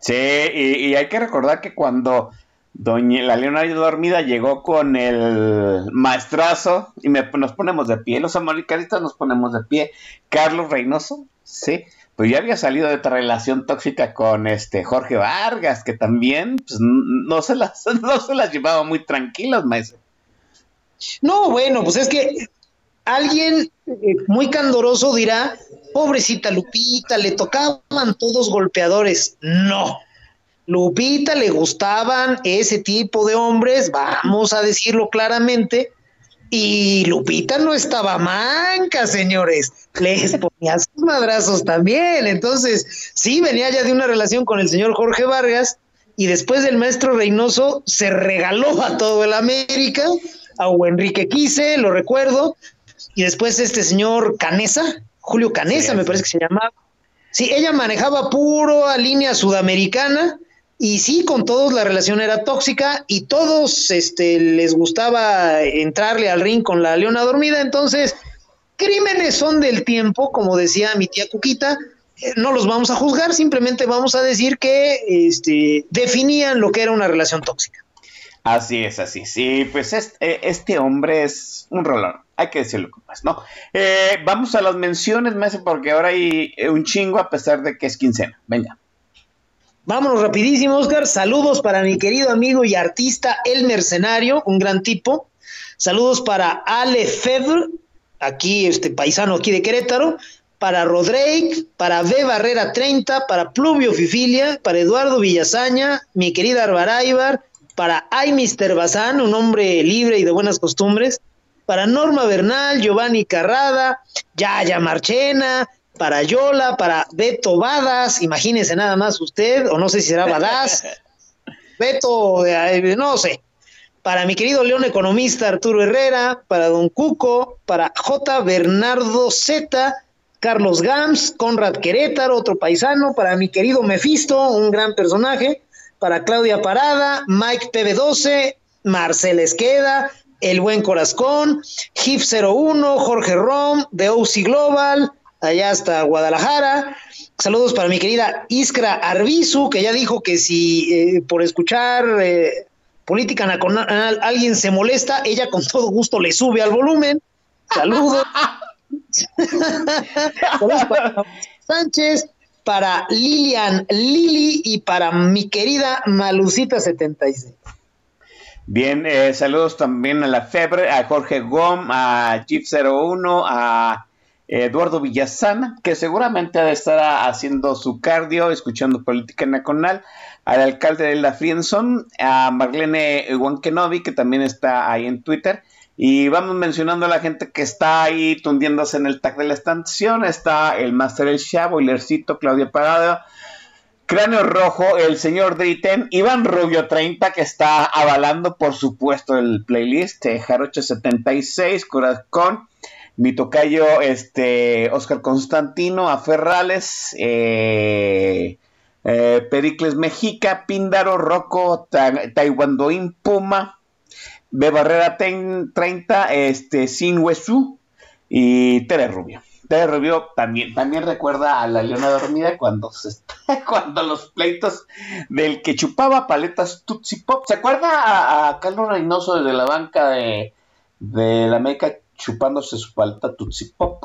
Sí, y hay que recordar que cuando Doña la Leona Dormida llegó con el maestrazo y me, nos ponemos de pie, los americanistas nos ponemos de pie. Carlos Reynoso, sí, pues ya había salido de otra relación tóxica con este Jorge Vargas, que también pues, no, se las, no se las llevaba muy tranquilas, maestro. No, bueno, pues es que alguien eh, muy candoroso dirá, pobrecita Lupita, le tocaban todos golpeadores. No. Lupita le gustaban ese tipo de hombres, vamos a decirlo claramente, y Lupita no estaba manca, señores. Les ponía sus madrazos también. Entonces, sí, venía ya de una relación con el señor Jorge Vargas y después del maestro Reynoso se regaló a todo el América, a Enrique Quise, lo recuerdo, y después este señor Canesa, Julio Canesa me parece que se llamaba. Sí, ella manejaba puro a línea sudamericana y sí, con todos la relación era tóxica y todos este, les gustaba entrarle al ring con la leona dormida. Entonces, crímenes son del tiempo, como decía mi tía Cuquita. Eh, no los vamos a juzgar, simplemente vamos a decir que este, definían lo que era una relación tóxica. Así es, así. Sí, pues este, este hombre es un rolón. Hay que decirlo como es, ¿no? Eh, vamos a las menciones, Messi, porque ahora hay un chingo a pesar de que es quincena. Venga. Vámonos rapidísimo, Oscar. Saludos para mi querido amigo y artista El Mercenario, un gran tipo. Saludos para Ale Febre, aquí este paisano aquí de Querétaro, para Rodrigue, para B Barrera 30, para Pluvio Fifilia, para Eduardo Villazaña, mi querida Arbaraibar, para Ay Mister Bazán, un hombre libre y de buenas costumbres, para Norma Bernal, Giovanni Carrada, Yaya Marchena, para Yola, para Beto Badas, imagínese nada más usted, o no sé si será Badas, Beto, no sé, para mi querido león economista Arturo Herrera, para Don Cuco, para J. Bernardo Z, Carlos Gams, Conrad Querétaro, otro paisano, para mi querido Mefisto, un gran personaje, para Claudia Parada, Mike PB12, Marcel Esqueda, El Buen Corazón, GIF 01, Jorge Rom, de OC Global, allá hasta Guadalajara. Saludos para mi querida Iskra Arbizu, que ya dijo que si eh, por escuchar eh, Política Nacional alguien se molesta, ella con todo gusto le sube al volumen. Saludos. Saludos para Sánchez, para Lilian Lili y para mi querida Malucita 76. Bien, eh, saludos también a la Febre, a Jorge Gom, a Jeep 01, a Eduardo Villasana, que seguramente ha de estar haciendo su cardio, escuchando política nacional, al alcalde de la Frienson, a Marlene Wankenovi, que también está ahí en Twitter, y vamos mencionando a la gente que está ahí tundiéndose en el tag de la estación, está el Master El Chavo, Hilercito, Claudia Parado, Cráneo Rojo, el señor Dritten, Iván Rubio 30, que está avalando, por supuesto, el playlist, Jaroche 76, Corazón, mi tocayo este, Oscar Constantino, Aferrales, eh, eh, Pericles Mexica, Píndaro, Rocco, Taiwandoín Puma, B Barrera 30, este, Sin Huesú y Tere Rubio. Tere Rubio también, también recuerda a la Leona Dormida cuando, cuando los pleitos del que chupaba paletas Tutsi Pop. ¿Se acuerda a, Carlos Reynoso de la banca de, de la Meca chupándose su paleta Tutsi Pop.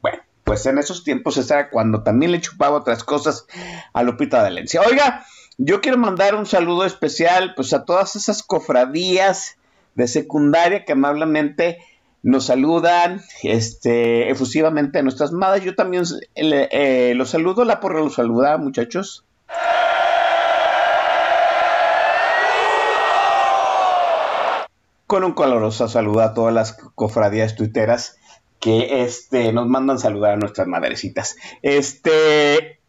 Bueno, pues en esos tiempos era cuando también le chupaba otras cosas a Lupita D'Alencia. Oiga, yo quiero mandar un saludo especial pues a todas esas cofradías de secundaria que amablemente nos saludan este, efusivamente a nuestras madres. Yo también eh, los saludo, la porra los saluda, muchachos. Con un coloroso saludo a todas las cofradías tuiteras que este, nos mandan saludar a nuestras madrecitas. Este,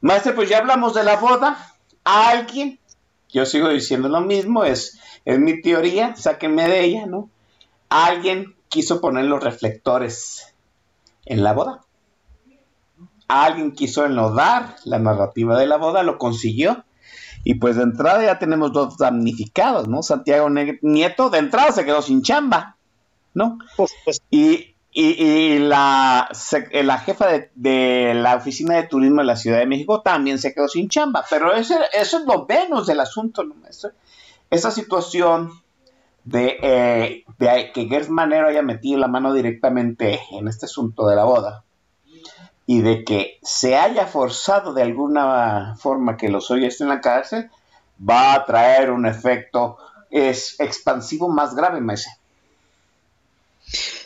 maestro, pues ya hablamos de la boda. ¿A alguien, yo sigo diciendo lo mismo, es, es mi teoría, sáquenme de ella, ¿no? Alguien quiso poner los reflectores en la boda. Alguien quiso enlodar la narrativa de la boda, lo consiguió y pues de entrada ya tenemos dos damnificados, ¿no? Santiago Nieto de entrada se quedó sin chamba, ¿no? Y, la, la jefa de, la oficina de turismo de la Ciudad de México también se quedó sin chamba, pero ese, eso es lo menos del asunto, ¿no? esa situación de, eh, de que Gers Manero haya metido la mano directamente en este asunto de la boda, y de que se haya forzado de alguna forma que los hoy estén en la cárcel, va a traer un efecto es, expansivo más grave, Mese.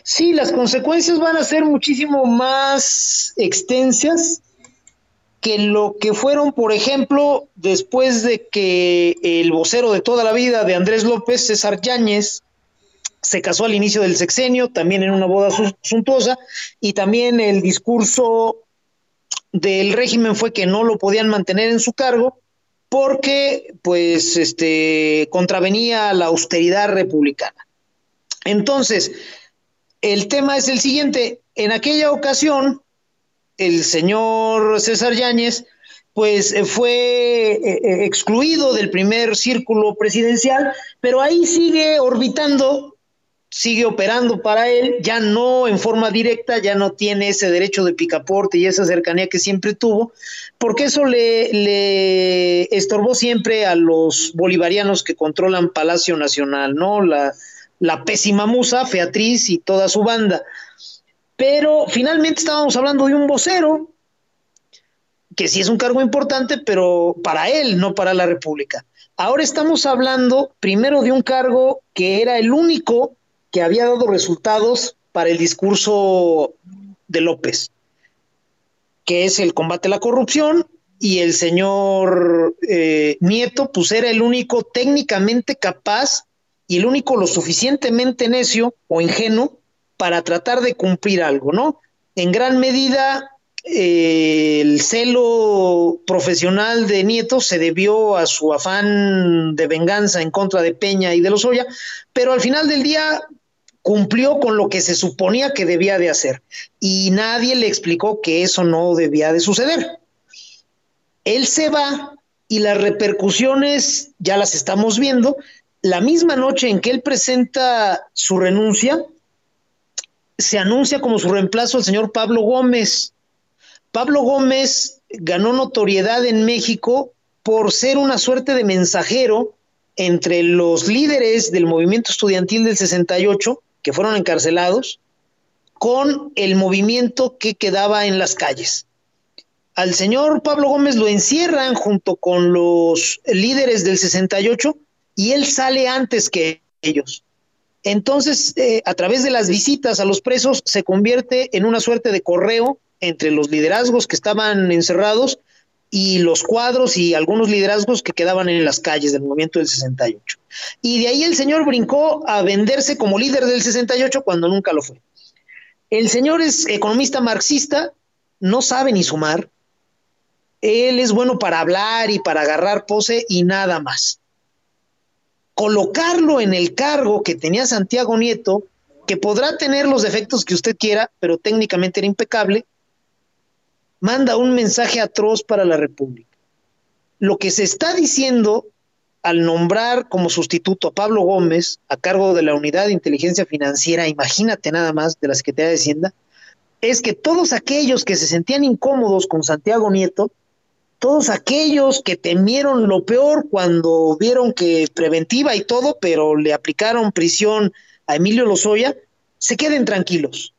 Sí, las consecuencias van a ser muchísimo más extensas que lo que fueron, por ejemplo, después de que el vocero de toda la vida de Andrés López, César Yáñez, se casó al inicio del sexenio, también en una boda suntuosa, y también el discurso del régimen fue que no lo podían mantener en su cargo porque pues este contravenía la austeridad republicana. Entonces, el tema es el siguiente, en aquella ocasión el señor César Yáñez pues fue eh, eh, excluido del primer círculo presidencial, pero ahí sigue orbitando sigue operando para él, ya no en forma directa, ya no tiene ese derecho de picaporte y esa cercanía que siempre tuvo, porque eso le, le estorbó siempre a los bolivarianos que controlan Palacio Nacional, ¿no? La, la pésima musa, Featriz y toda su banda. Pero finalmente estábamos hablando de un vocero, que sí es un cargo importante, pero para él, no para la República. Ahora estamos hablando primero de un cargo que era el único que había dado resultados para el discurso de López, que es el combate a la corrupción, y el señor eh, Nieto, pues era el único técnicamente capaz y el único lo suficientemente necio o ingenuo para tratar de cumplir algo, ¿no? En gran medida, eh, el celo profesional de Nieto se debió a su afán de venganza en contra de Peña y de los Lozoya, pero al final del día cumplió con lo que se suponía que debía de hacer y nadie le explicó que eso no debía de suceder. Él se va y las repercusiones ya las estamos viendo. La misma noche en que él presenta su renuncia, se anuncia como su reemplazo el señor Pablo Gómez. Pablo Gómez ganó notoriedad en México por ser una suerte de mensajero entre los líderes del movimiento estudiantil del 68 que fueron encarcelados con el movimiento que quedaba en las calles. Al señor Pablo Gómez lo encierran junto con los líderes del 68 y él sale antes que ellos. Entonces, eh, a través de las visitas a los presos, se convierte en una suerte de correo entre los liderazgos que estaban encerrados y los cuadros y algunos liderazgos que quedaban en las calles del movimiento del 68. Y de ahí el señor brincó a venderse como líder del 68 cuando nunca lo fue. El señor es economista marxista, no sabe ni sumar. Él es bueno para hablar y para agarrar pose y nada más. Colocarlo en el cargo que tenía Santiago Nieto, que podrá tener los defectos que usted quiera, pero técnicamente era impecable, manda un mensaje atroz para la República. Lo que se está diciendo al nombrar como sustituto a Pablo Gómez a cargo de la Unidad de Inteligencia Financiera, imagínate nada más de la Secretaría de Hacienda, es que todos aquellos que se sentían incómodos con Santiago Nieto, todos aquellos que temieron lo peor cuando vieron que preventiva y todo, pero le aplicaron prisión a Emilio Lozoya, se queden tranquilos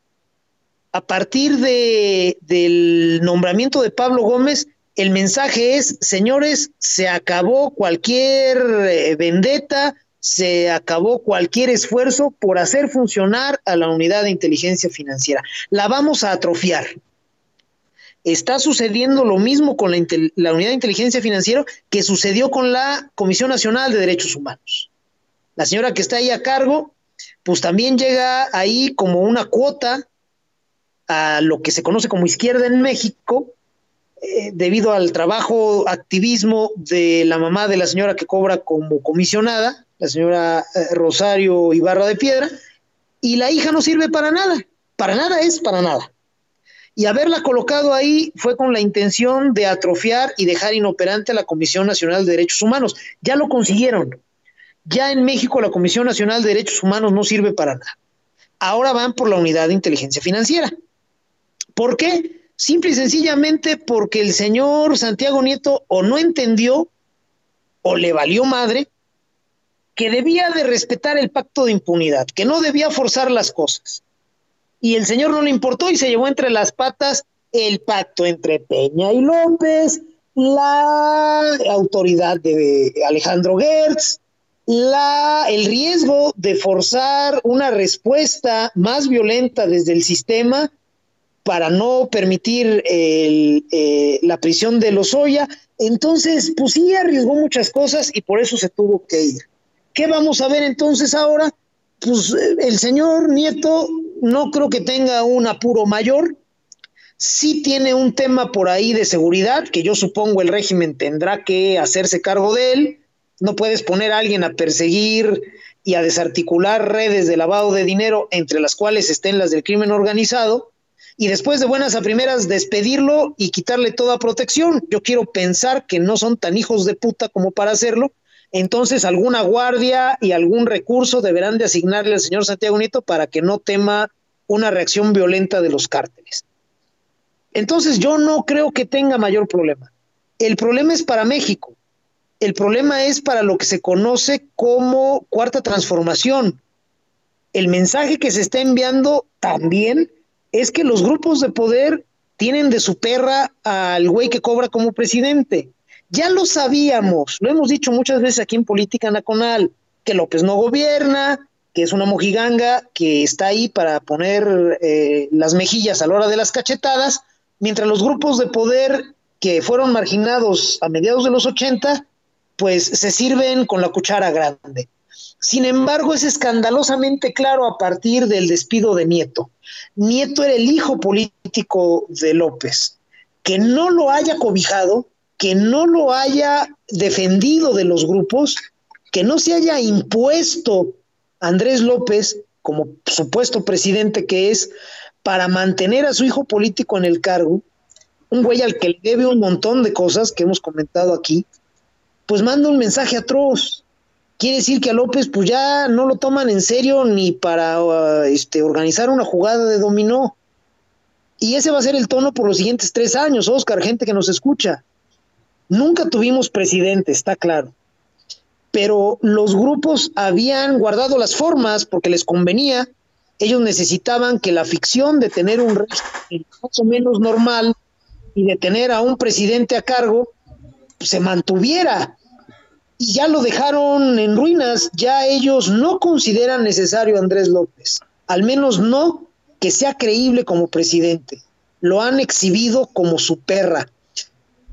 a partir de, del nombramiento de Pablo Gómez, el mensaje es, señores, se acabó cualquier eh, vendetta, se acabó cualquier esfuerzo por hacer funcionar a la unidad de inteligencia financiera. La vamos a atrofiar. Está sucediendo lo mismo con la, la unidad de inteligencia financiera que sucedió con la Comisión Nacional de Derechos Humanos. La señora que está ahí a cargo, pues también llega ahí como una cuota a lo que se conoce como izquierda en México, eh, debido al trabajo, activismo de la mamá de la señora que cobra como comisionada, la señora eh, Rosario Ibarra de Piedra, y la hija no sirve para nada, para nada es para nada. Y haberla colocado ahí fue con la intención de atrofiar y dejar inoperante a la Comisión Nacional de Derechos Humanos. Ya lo consiguieron. Ya en México la Comisión Nacional de Derechos Humanos no sirve para nada. Ahora van por la unidad de inteligencia financiera. ¿Por qué? Simple y sencillamente porque el señor Santiago Nieto o no entendió o le valió madre que debía de respetar el pacto de impunidad, que no debía forzar las cosas. Y el señor no le importó y se llevó entre las patas el pacto entre Peña y López, la autoridad de Alejandro Gertz, la, el riesgo de forzar una respuesta más violenta desde el sistema para no permitir el, eh, la prisión de Lozoya. Entonces, pues sí, arriesgó muchas cosas y por eso se tuvo que ir. ¿Qué vamos a ver entonces ahora? Pues eh, el señor Nieto no creo que tenga un apuro mayor, sí tiene un tema por ahí de seguridad, que yo supongo el régimen tendrá que hacerse cargo de él, no puedes poner a alguien a perseguir y a desarticular redes de lavado de dinero, entre las cuales estén las del crimen organizado, y después de buenas a primeras despedirlo y quitarle toda protección. Yo quiero pensar que no son tan hijos de puta como para hacerlo, entonces alguna guardia y algún recurso deberán de asignarle al señor Santiago Nieto para que no tema una reacción violenta de los cárteles. Entonces yo no creo que tenga mayor problema. El problema es para México. El problema es para lo que se conoce como cuarta transformación. El mensaje que se está enviando también es que los grupos de poder tienen de su perra al güey que cobra como presidente. Ya lo sabíamos, lo hemos dicho muchas veces aquí en Política Nacional, que López no gobierna, que es una mojiganga que está ahí para poner eh, las mejillas a la hora de las cachetadas, mientras los grupos de poder que fueron marginados a mediados de los 80, pues se sirven con la cuchara grande. Sin embargo, es escandalosamente claro a partir del despido de Nieto. Nieto era el hijo político de López. Que no lo haya cobijado, que no lo haya defendido de los grupos, que no se haya impuesto Andrés López como supuesto presidente que es para mantener a su hijo político en el cargo, un güey al que le debe un montón de cosas que hemos comentado aquí, pues manda un mensaje atroz. Quiere decir que a López pues ya no lo toman en serio ni para uh, este, organizar una jugada de dominó. Y ese va a ser el tono por los siguientes tres años, Oscar, gente que nos escucha. Nunca tuvimos presidente, está claro. Pero los grupos habían guardado las formas porque les convenía. Ellos necesitaban que la ficción de tener un régimen más o menos normal y de tener a un presidente a cargo se mantuviera. Y ya lo dejaron en ruinas. Ya ellos no consideran necesario a Andrés López. Al menos no que sea creíble como presidente. Lo han exhibido como su perra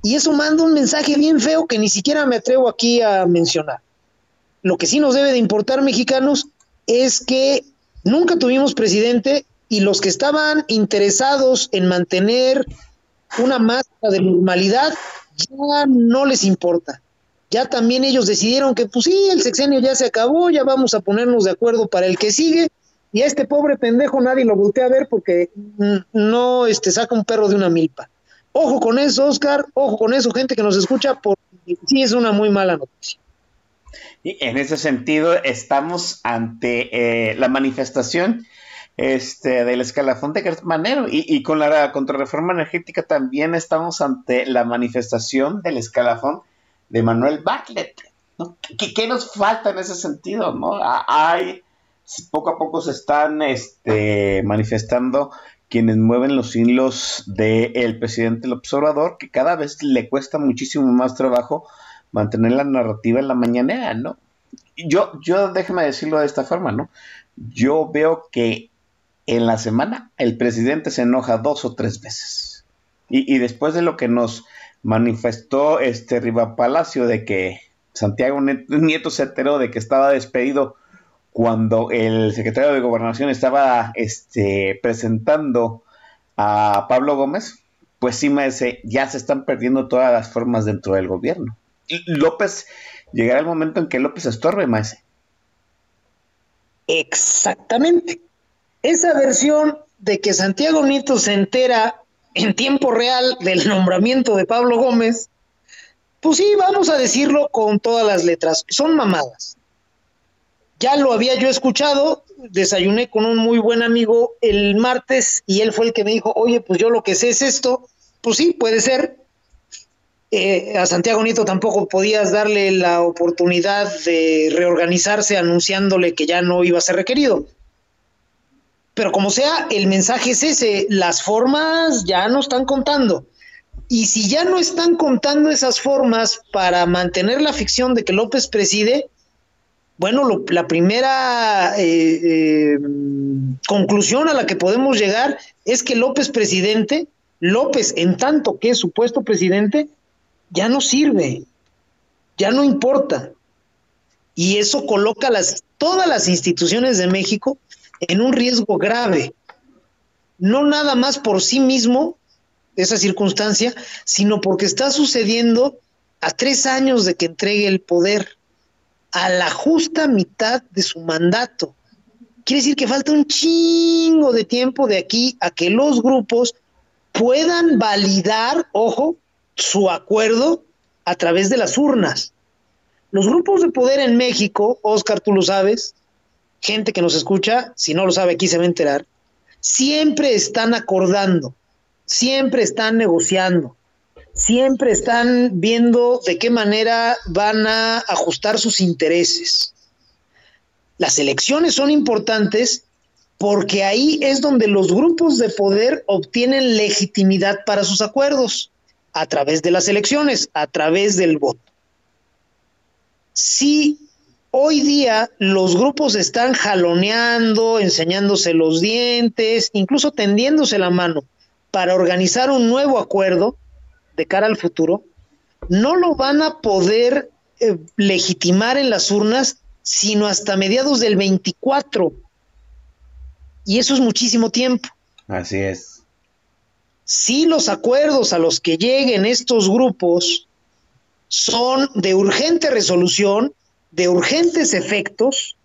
y eso manda un mensaje bien feo que ni siquiera me atrevo aquí a mencionar. Lo que sí nos debe de importar mexicanos es que nunca tuvimos presidente y los que estaban interesados en mantener una máscara de normalidad ya no les importa. Ya también ellos decidieron que pues sí, el sexenio ya se acabó, ya vamos a ponernos de acuerdo para el que sigue y a este pobre pendejo nadie lo voltea a ver porque mm, no este, saca un perro de una milpa. Ojo con eso, Oscar, ojo con eso, gente que nos escucha, porque sí es una muy mala noticia. Y en ese sentido, estamos ante eh, la manifestación este, del escalafón de Manero y, y, con la contrarreforma energética también estamos ante la manifestación del escalafón de Manuel Bartlett. ¿Qué, ¿Qué, nos falta en ese sentido? ¿no? Hay, poco a poco se están este, manifestando quienes mueven los hilos del presidente del observador, que cada vez le cuesta muchísimo más trabajo mantener la narrativa en la mañanera, ¿no? Yo, yo déjeme decirlo de esta forma, ¿no? Yo veo que en la semana el presidente se enoja dos o tres veces. Y después de lo que nos manifestó este Riva Palacio de que Santiago Nieto se enteró de que estaba despedido cuando el secretario de Gobernación estaba este, presentando a Pablo Gómez, pues sí me ya se están perdiendo todas las formas dentro del gobierno. López, llegará el momento en que López estorbe, maese. Exactamente. Esa versión de que Santiago Nieto se entera en tiempo real del nombramiento de Pablo Gómez, pues sí, vamos a decirlo con todas las letras, son mamadas. Ya lo había yo escuchado, desayuné con un muy buen amigo el martes y él fue el que me dijo, oye, pues yo lo que sé es esto, pues sí, puede ser. Eh, a Santiago Nieto tampoco podías darle la oportunidad de reorganizarse anunciándole que ya no iba a ser requerido. Pero como sea, el mensaje es ese, las formas ya no están contando. Y si ya no están contando esas formas para mantener la ficción de que López preside, Bueno, la primera eh, eh, conclusión a la que podemos llegar es que López presidente, López en tanto que es supuesto presidente, ya no sirve, ya no importa. Y eso coloca las, todas las instituciones de México en un riesgo grave. No nada más por sí mismo, esa circunstancia, sino porque está sucediendo a tres años de que entregue el poder, a la justa mitad de su mandato. Quiere decir que falta un chingo de tiempo de aquí a que los grupos puedan validar, ojo, su acuerdo a través de las urnas. Los grupos de poder en México, Oscar, tú lo sabes, gente que nos escucha, si no lo sabe aquí se va a enterar, siempre están acordando, siempre están negociando, siempre están viendo de qué manera van a ajustar sus intereses. Las elecciones son importantes porque ahí es donde los grupos de poder obtienen legitimidad para sus acuerdos, a través de las elecciones, a través del voto. Si hoy día los grupos están jaloneando, enseñándose los dientes, incluso tendiéndose la mano para organizar un nuevo acuerdo de cara al futuro, no lo van a poder eh, legitimar en las urnas sino hasta mediados del 24. Y eso es muchísimo tiempo. Así es. Si los acuerdos a los que lleguen estos grupos son de urgente resolución, de urgentes efectos,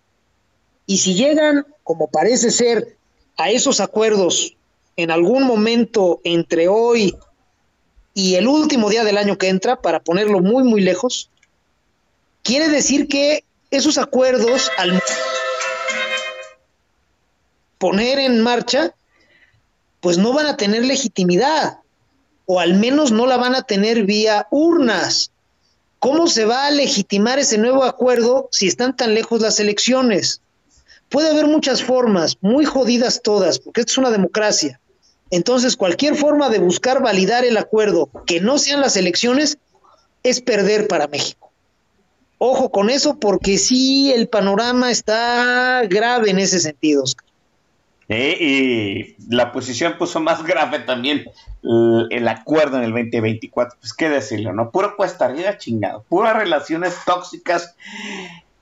y si llegan, como parece ser, a esos acuerdos en algún momento entre hoy y el último día del año que entra, para ponerlo muy, muy lejos, quiere decir que esos acuerdos, al poner en marcha, pues no van a tener legitimidad, o al menos no la van a tener vía urnas. ¿Cómo se va a legitimar ese nuevo acuerdo si están tan lejos las elecciones? Puede haber muchas formas, muy jodidas todas, porque esto es una democracia. Entonces, cualquier forma de buscar validar el acuerdo que no sean las elecciones es perder para México. Ojo con eso, porque sí, el panorama está grave en ese sentido. Oscar. Eh, y la posición puso más grave también el, el, acuerdo en el 2024. Pues qué decirlo, ¿no? Puro cuesta arriba chingado. Puras relaciones tóxicas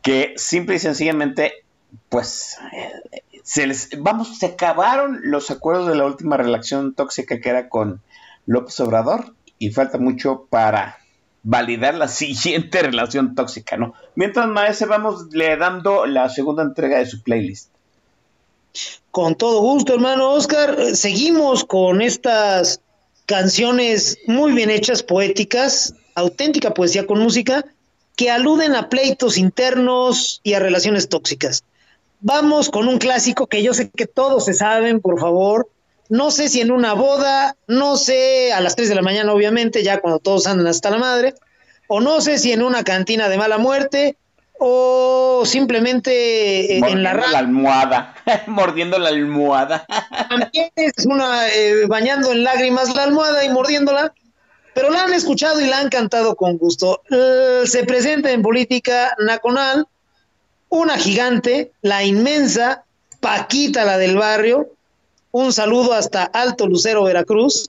que simple y sencillamente, pues, eh, se les, vamos, se acabaron los acuerdos de la última relación tóxica que era con López Obrador y falta mucho para validar la siguiente relación tóxica, ¿no? Mientras, Maese, vamos le dando la segunda entrega de su playlist. Con todo gusto, hermano Oscar. Seguimos con estas canciones muy bien hechas, poéticas, auténtica poesía con música, que aluden a pleitos internos y a relaciones tóxicas. Vamos con un clásico que yo sé que todos se saben, por favor. No sé si en una boda, no sé a las 3 de la mañana, obviamente, ya cuando todos andan hasta la madre, o no sé si en una cantina de mala muerte, o simplemente eh, en la, la almohada, mordiendo la almohada. También es una eh, bañando en lágrimas la almohada y mordiéndola, pero la han escuchado y la han cantado con gusto. Se presenta en política nacional una gigante, la inmensa Paquita, la del barrio. Un saludo hasta Alto Lucero, Veracruz.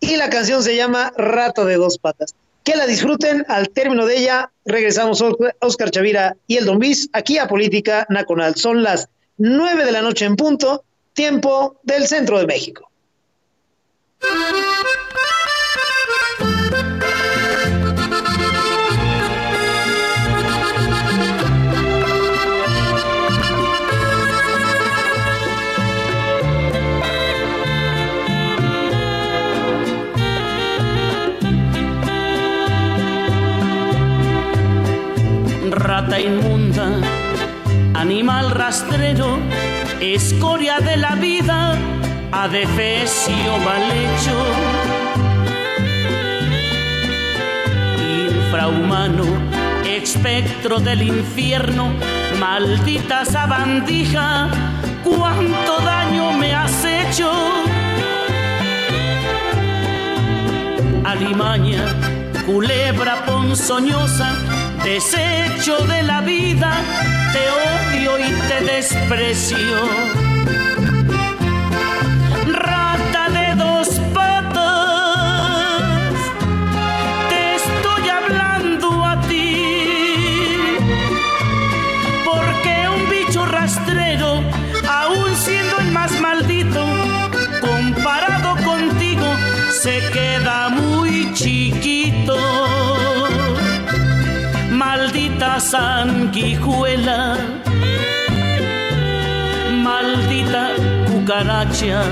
Y la canción se llama Rato de dos patas. Que la disfruten. Al término de ella, regresamos Oscar Chavira y el Don Bis aquí a Política Nacional. Son las nueve de la noche en punto, tiempo del centro de México. Rata inmunda, animal rastrero, escoria de la vida, adefesio mal hecho. Infrahumano, espectro del infierno, maldita sabandija, cuánto daño me has hecho. Alimaña, culebra ponzoñosa, desecho de la vida, te odio y te desprecio. Sanguijuela, maldita cucaracha,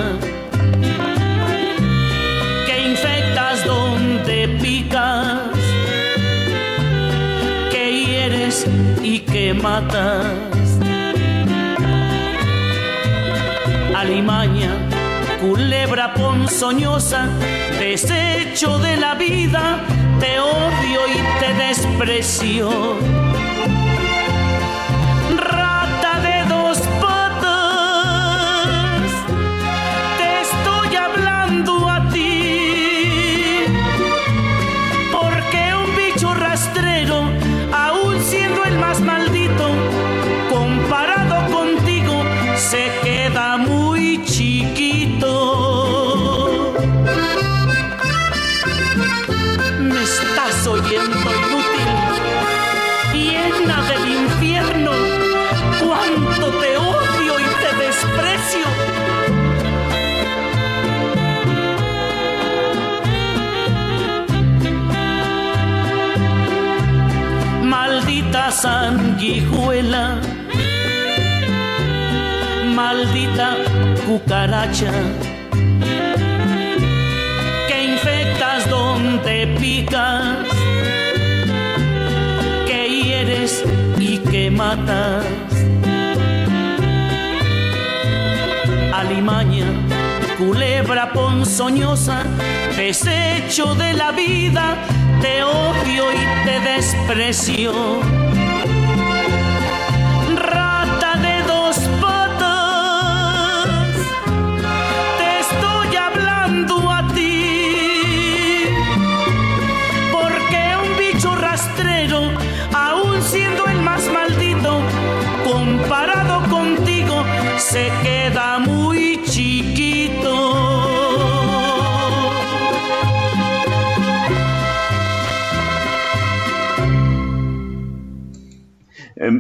que infectas donde picas, que hieres y que matas. Alimaña, culebra ponzoñosa, desecho de la vida, te odio y te desprecio cucaracha, que infectas donde picas, que hieres y que matas. Alimaña, culebra ponzoñosa, desecho de la vida, te odio y te desprecio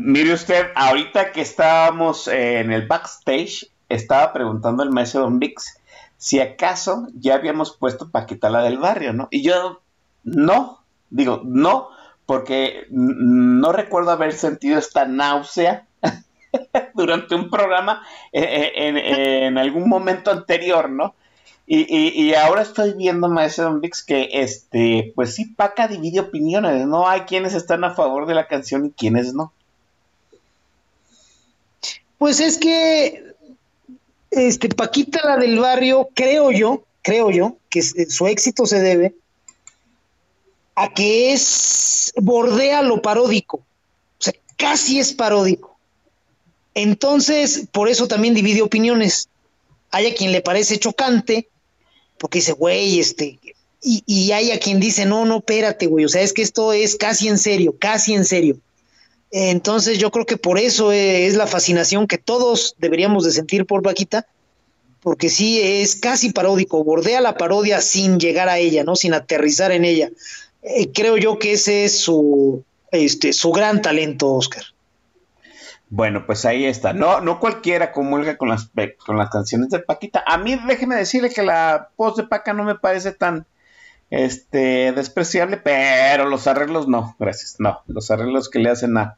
mire usted, ahorita que estábamos en el backstage, estaba preguntando el maestro Don Vix si acaso ya habíamos puesto Paquita la del barrio, ¿no? Y yo, no, digo, no, porque no recuerdo haber sentido esta náusea durante un programa eh, eh, en, algún momento anterior, ¿no? Y, ahora estoy viendo, maestro Don Vix, que este, pues sí, Paca divide opiniones, ¿no? Hay quienes están a favor de la canción y quienes no. Pues es que este Paquita la del barrio, creo yo, creo yo, que su éxito se debe a que es bordea lo paródico. O sea, casi es paródico. Entonces, por eso también divide opiniones. Hay a quien le parece chocante, porque dice, güey, este, y, y, hay a quien dice, no, no, espérate, güey, o sea, es que esto es casi en serio, casi en serio. Entonces yo creo que por eso es la fascinación que todos deberíamos de sentir por Vaquita, porque sí es casi paródico, bordea la parodia sin llegar a ella, ¿no? Sin aterrizar en ella. Eh, creo yo que ese es su, este, su gran talento, Oscar. Bueno, pues ahí está. No, no cualquiera comulga con las, con las canciones de Paquita. A mí déjeme decirle que la voz de Paca no me parece tan este despreciable, pero los arreglos no, gracias. No, los arreglos que le hacen a,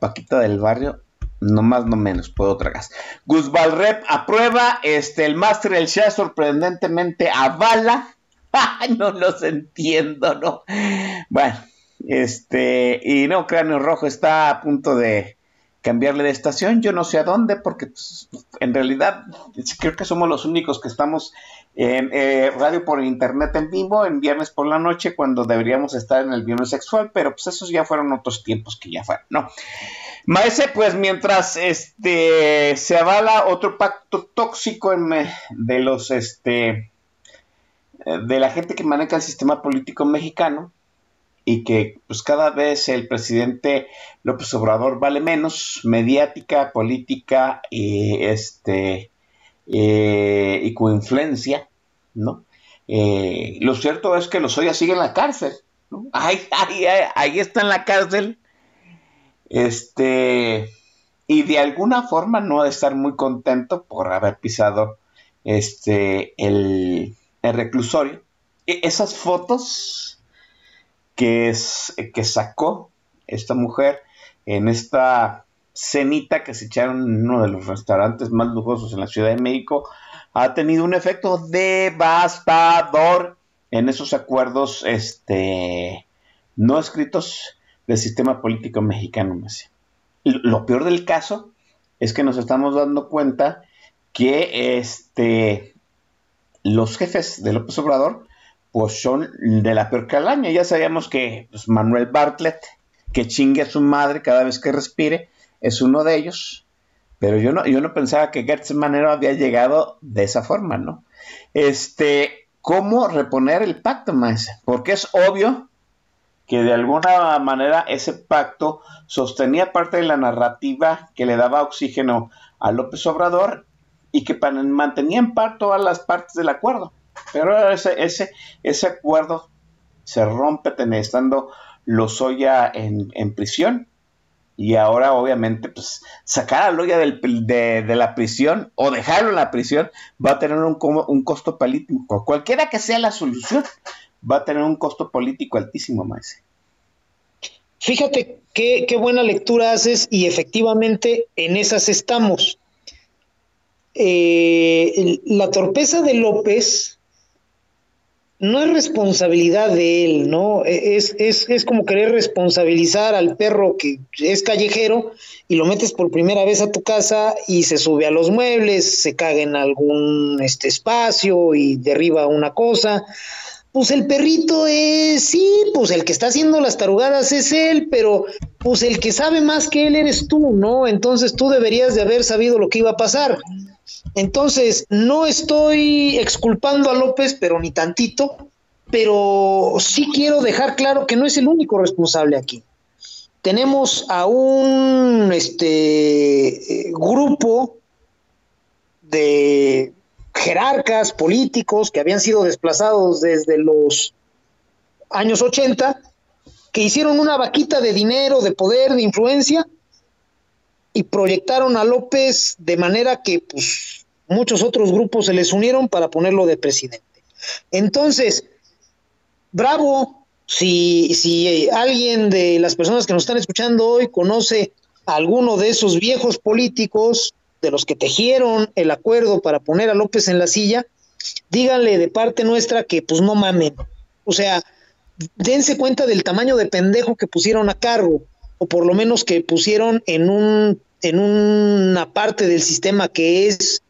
Paquita del barrio, no más, no menos, puedo tragar. Gus Rep aprueba, este, el máster del Shah sorprendentemente avala. No los entiendo, ¿no? Bueno, este, y no, Cráneo Rojo está a punto de cambiarle de estación, yo no sé a dónde, porque pues, en realidad creo que somos los únicos que estamos en eh, radio por internet en vivo en viernes por la noche cuando deberíamos estar en el viernes sexual, pero pues esos ya fueron otros tiempos que ya fueron, ¿no? Maese, pues mientras este se avala otro pacto tóxico de los este de la gente que maneja el sistema político mexicano, y que pues cada vez el presidente López Obrador vale menos mediática, política y este eh, y con influencia, ¿no? Eh, lo cierto es que Lozoya sigue en la cárcel. Ahí, ahí, ahí está en la cárcel, este, y de alguna forma no ha de estar muy contento por haber pisado este, el, el reclusorio. E, esas fotos que, es, que sacó esta mujer en esta cenita que se echaron en uno de los restaurantes más lujosos en la Ciudad de México ha tenido un efecto devastador en esos acuerdos este, no escritos del sistema político mexicano. Lo peor del caso es que nos estamos dando cuenta que este, los jefes de López Obrador pues son de la peor calaña. Ya sabíamos que pues, Manuel Bartlett, que chingue a su madre cada vez que respire, es uno de ellos. Pero yo no, yo no pensaba que Gertz Manero había llegado de esa forma, ¿no? Este, ¿cómo reponer el pacto, más? Porque es obvio que de alguna manera ese pacto sostenía parte de la narrativa que le daba oxígeno a López Obrador y que mantenía en par todas las partes del acuerdo. Pero ese, ese, ese acuerdo se rompe estando Lozoya en, en prisión y ahora obviamente pues sacar a Loya de, la prisión o dejarlo en la prisión va a tener un, un costo político. Cualquiera que sea la solución va a tener un costo político altísimo, más. Fíjate qué, qué buena lectura haces y efectivamente en esas estamos. Eh, la torpeza de López no es responsabilidad de él, ¿no? E, es, es, es, como querer responsabilizar al perro que es callejero y lo metes por primera vez a tu casa y se sube a los muebles, se caga en algún este, espacio y derriba una cosa. Pues el perrito es, sí, pues el que está haciendo las tarugadas es él, pero pues el que sabe más que él eres tú, ¿no? Entonces tú deberías de haber sabido lo que iba a pasar. Entonces, no estoy exculpando a López, pero ni tantito, pero sí quiero dejar claro que no es el único responsable aquí. Tenemos a un este, grupo de jerarcas políticos que habían sido desplazados desde los años 80, que hicieron una vaquita de dinero, de poder, de influencia, y proyectaron a López de manera que pues, muchos otros grupos se les unieron para ponerlo de presidente. Entonces, bravo, si, si alguien de las personas que nos están escuchando hoy conoce a alguno de esos viejos políticos de los que tejieron el acuerdo para poner a López en la silla, díganle de parte nuestra que pues no mamen. O sea, dense cuenta del tamaño de pendejo que pusieron a cargo o por lo menos que pusieron en, un, en una parte del sistema que es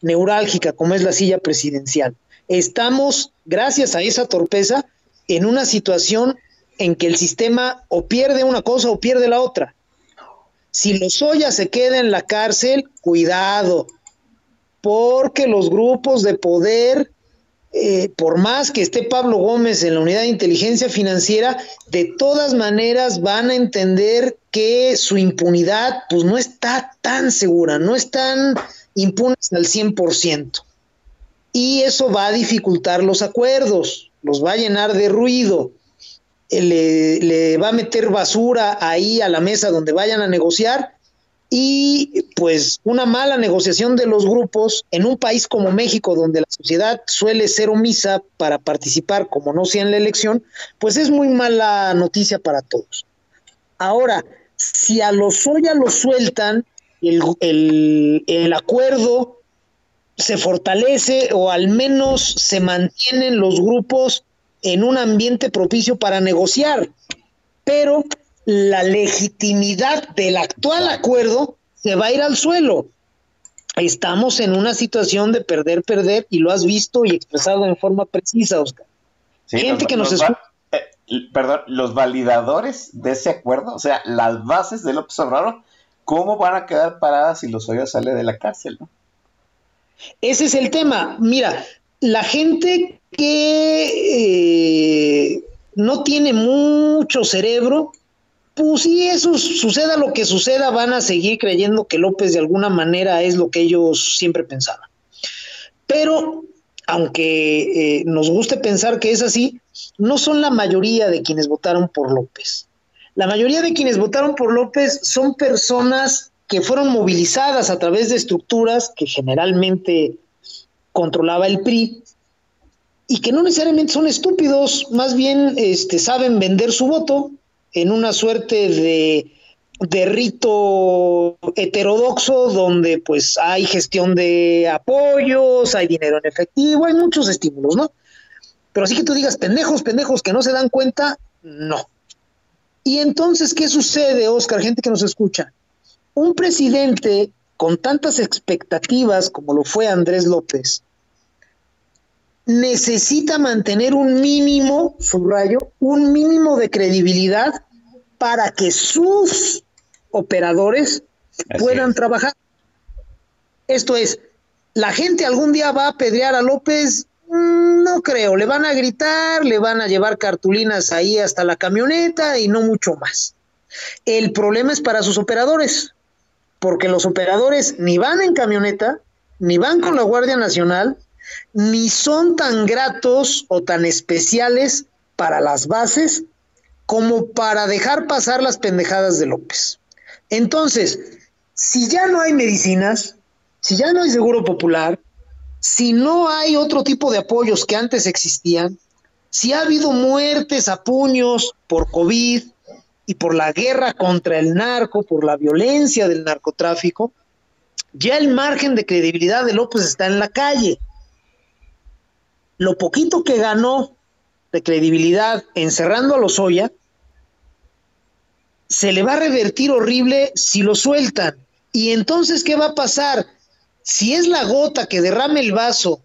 neurálgica, como es la silla presidencial. Estamos, gracias a esa torpeza, en una situación en que el sistema o pierde una cosa o pierde la otra. Si Lozoya se queda en la cárcel, cuidado, porque los grupos de poder eh, por más que esté Pablo Gómez en la unidad de inteligencia financiera, de todas maneras van a entender que su impunidad pues no está tan segura, no están impunes al 100%. Y eso va a dificultar los acuerdos, los va a llenar de ruido, le, le va a meter basura ahí a la mesa donde vayan a negociar y pues una mala negociación de los grupos en un país como México, donde la sociedad suele ser omisa para participar, como no sea en la elección, pues es muy mala noticia para todos. Ahora, si a los Soya lo sueltan, el, el, el acuerdo se fortalece o al menos se mantienen los grupos en un ambiente propicio para negociar. Pero la legitimidad del actual acuerdo se va a ir al suelo. Estamos en una situación de perder, perder, y lo has visto y expresado en forma precisa, Oscar. Gente que nos escucha. Perdón, los validadores de ese acuerdo, o sea, las bases de López Obrador, ¿cómo van a quedar paradas si los hoyos sale de la cárcel? Ese es el tema. Mira, la gente que eh, no tiene mucho cerebro, pues si eso suceda lo que suceda, van a seguir creyendo que López de alguna manera es lo que ellos siempre pensaban. Pero, aunque eh, nos guste pensar que es así, no son la mayoría de quienes votaron por López. La mayoría de quienes votaron por López son personas que fueron movilizadas a través de estructuras que generalmente controlaba el PRI y que no necesariamente son estúpidos, más bien este, saben vender su voto en una suerte de, de rito heterodoxo donde pues hay gestión de apoyos, hay dinero en efectivo, hay muchos estímulos, ¿no? Pero así que tú digas, pendejos, pendejos que no se dan cuenta, no. Y entonces, ¿qué sucede, Oscar, gente que nos escucha? Un presidente con tantas expectativas como lo fue Andrés López, necesita mantener un mínimo, subrayo, un mínimo de credibilidad para que sus operadores puedan trabajar. Esto es, ¿la gente algún día va a pedrear a López? Mm, no creo, le van a gritar, le van a llevar cartulinas ahí hasta la camioneta y no mucho más. El problema es para sus operadores, porque los operadores ni van en camioneta, ni van con la Guardia Nacional, ni son tan gratos o tan especiales para las bases como para dejar pasar las pendejadas de López. Entonces, si ya no hay medicinas, si ya no hay seguro popular, si no hay otro tipo de apoyos que antes existían, si ha habido muertes a puños por COVID y por la guerra contra el narco, por la violencia del narcotráfico, ya el margen de credibilidad de López está en la calle lo poquito que ganó de credibilidad encerrando a los Oya, se le va a revertir horrible si lo sueltan. Y entonces, ¿qué va a pasar? Si es la gota que derrame el vaso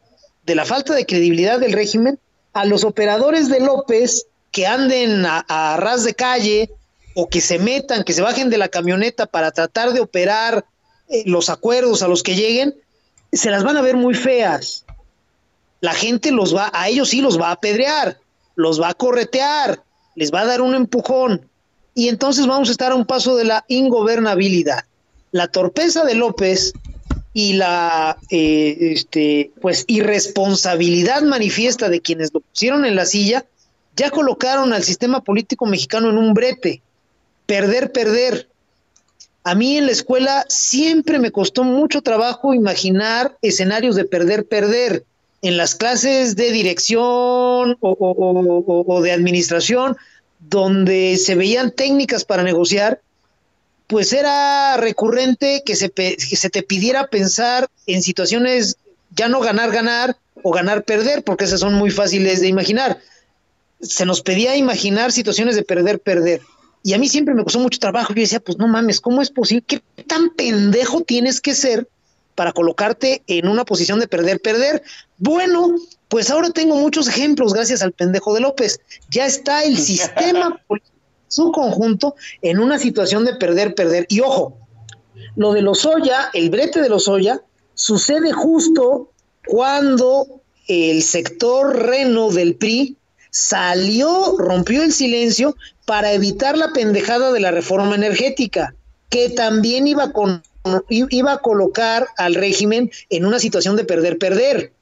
de la falta de credibilidad del régimen, a los operadores de López que anden a, ras de calle o que se metan, que se bajen de la camioneta para tratar de operar eh, los acuerdos a los que lleguen, se las van a ver muy feas la gente los va, a ellos sí los va a apedrear, los va a corretear, les va a dar un empujón. Y entonces vamos a estar a un paso de la ingobernabilidad. La torpeza de López y la eh, este, pues irresponsabilidad manifiesta de quienes lo pusieron en la silla, ya colocaron al sistema político mexicano en un brete. Perder, perder. A mí en la escuela siempre me costó mucho trabajo imaginar escenarios de perder, perder en las clases de dirección o, de administración, donde se veían técnicas para negociar, pues era recurrente que se, que se te pidiera pensar en situaciones ya no ganar, ganar o ganar, perder, porque esas son muy fáciles de imaginar. Se nos pedía imaginar situaciones de perder, perder. Y a mí siempre me costó mucho trabajo. Yo decía, pues no mames, ¿cómo es posible? ¿Qué tan pendejo tienes que ser para colocarte en una posición de perder, perder. Bueno, pues ahora tengo muchos ejemplos gracias al pendejo de López. Ya está el sistema, su conjunto, en una situación de perder, perder. Y ojo, lo de los Oya, el brete de los Oya, sucede justo cuando el sector reno del PRI salió, rompió el silencio para evitar la pendejada de la reforma energética, que también iba con iba a colocar al régimen en una situación de perder-perder.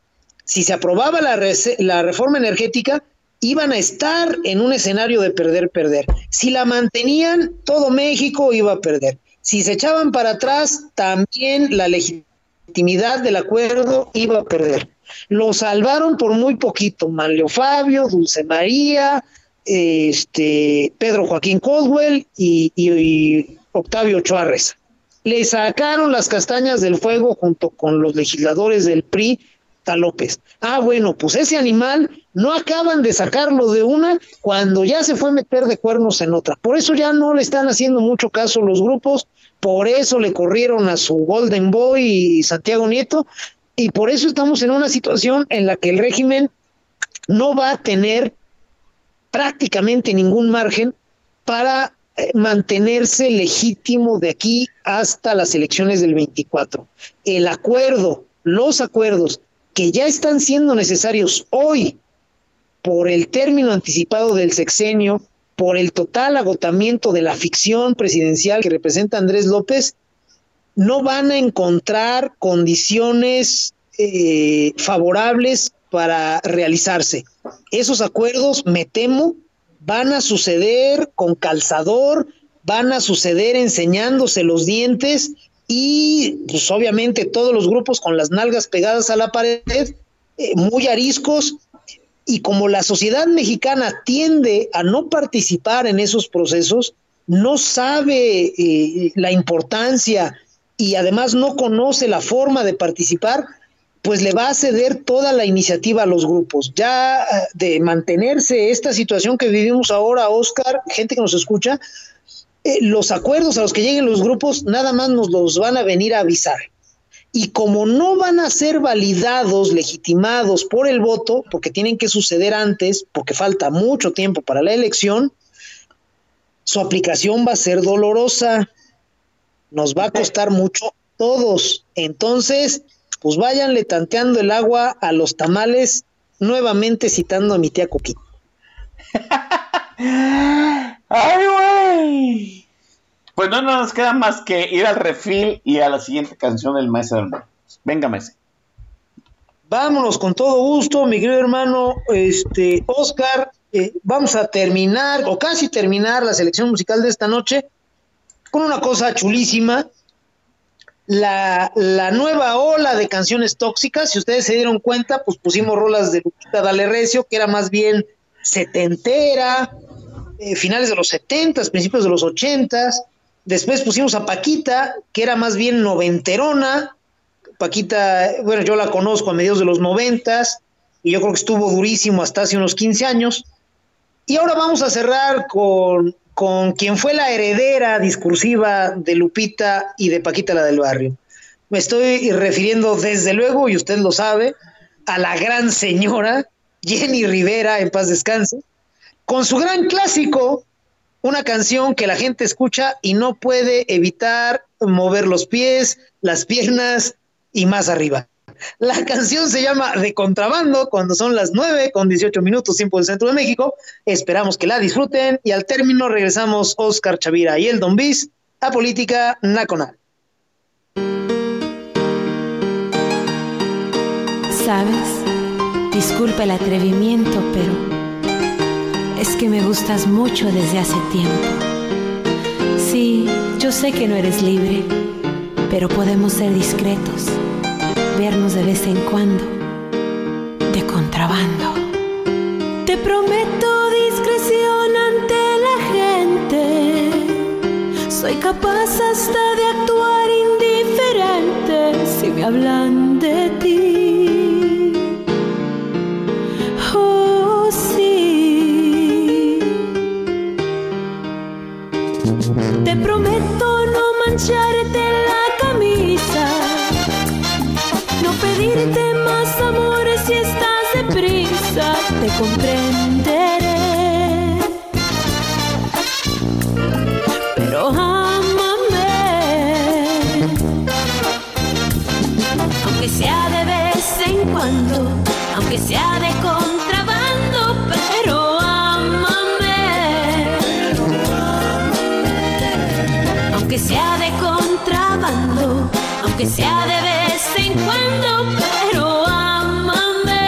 Si se aprobaba la, la reforma energética, iban a estar en un escenario de perder-perder. Si la mantenían, todo México iba a perder. Si se echaban para atrás, también la legitimidad del acuerdo iba a perder. Lo salvaron por muy poquito. Manlio Fabio, Dulce María, este, Pedro Joaquín Coswell y, Octavio Chávez le sacaron las castañas del fuego junto con los legisladores del PRI López. Ah, bueno, pues ese animal no acaban de sacarlo de una cuando ya se fue a meter de cuernos en otra. Por eso ya no le están haciendo mucho caso los grupos, por eso le corrieron a su Golden Boy y Santiago Nieto, y por eso estamos en una situación en la que el régimen no va a tener prácticamente ningún margen para eh, mantenerse legítimo de aquí hasta las elecciones del 24. El acuerdo, los acuerdos que ya están siendo necesarios hoy por el término anticipado del sexenio, por el total agotamiento de la ficción presidencial que representa Andrés López, no van a encontrar condiciones eh, favorables para realizarse. Esos acuerdos, me temo, van a suceder con calzador, van a suceder enseñándose los dientes y pues obviamente todos los grupos con las nalgas pegadas a la pared, eh, muy ariscos, y como la sociedad mexicana tiende a no participar en esos procesos, no sabe eh, la importancia y además no conoce la forma de participar, pues le va a ceder toda la iniciativa a los grupos. Ya eh, de mantenerse esta situación que vivimos ahora, Oscar, gente que nos escucha, eh, los acuerdos a los que lleguen los grupos nada más nos los van a venir a avisar. Y como no van a ser validados, legitimados por el voto, porque tienen que suceder antes, porque falta mucho tiempo para la elección, su aplicación va a ser dolorosa, nos va a costar mucho todos. Entonces, pues váyanle tanteando el agua a los tamales, nuevamente citando a mi tía Coquita. ¡Ay, güey! Pues no nos queda más que ir al refil y a la siguiente canción del maestro del Venga, maestro. Vámonos con todo gusto, mi querido hermano este, Oscar. Eh, vamos a terminar, o casi terminar, la selección musical de esta noche con una cosa chulísima. La, nueva ola de canciones tóxicas, si ustedes se dieron cuenta, pues pusimos rolas de Lupita Dale Recio, que era más bien setentera, eh, finales de los setentas, principios de los ochentas. Después pusimos a Paquita, que era más bien noventerona. Paquita, bueno, yo la conozco a mediados de los noventas y yo creo que estuvo durísimo hasta hace unos 15 años. Y ahora vamos a cerrar con, con quien fue la heredera discursiva de Lupita y de Paquita la del barrio. Me estoy refiriendo desde luego, y usted lo sabe, a la gran señora Jenny Rivera, en paz descanse, con su gran clásico, una canción que la gente escucha y no puede evitar mover los pies, las piernas y más arriba. La canción se llama De Contrabando cuando son las 9 con 18 minutos tiempo del centro de México. Esperamos que la disfruten y al término regresamos Oscar Chavira y el Don Bis a Política Nacional. ¿Sabes? Disculpa el atrevimiento, pero es que me gustas mucho desde hace tiempo. Sí, yo sé que no eres libre, pero podemos ser discretos, vernos de vez en cuando, de contrabando. Te prometo discreción ante la gente, soy capaz hasta de actuar indiferente si me hablan de ti. Mancharte la camisa, no pedirte más amor si estás deprisa, te comprenderé. Aunque sea de vez en cuando, pero ámame.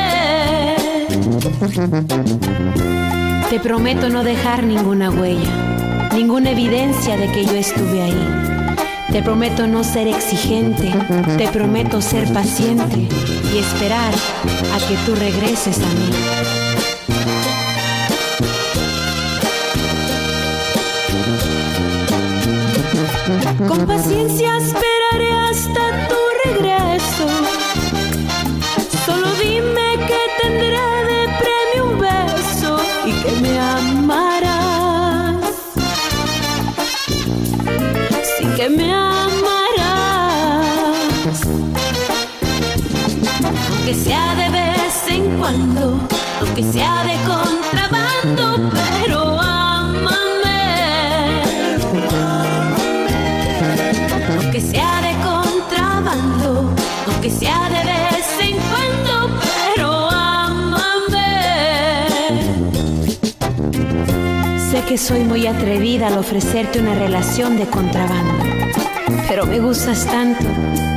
Te prometo no dejar ninguna huella, ninguna evidencia de que yo estuve ahí. Te prometo no ser exigente, te prometo ser paciente y esperar a que tú regreses a mí. Con paciencia esperaré Aunque sea de vez en cuando, aunque sea de contrabando, pero que soy muy atrevida al ofrecerte una relación de contrabando, pero me gustas tanto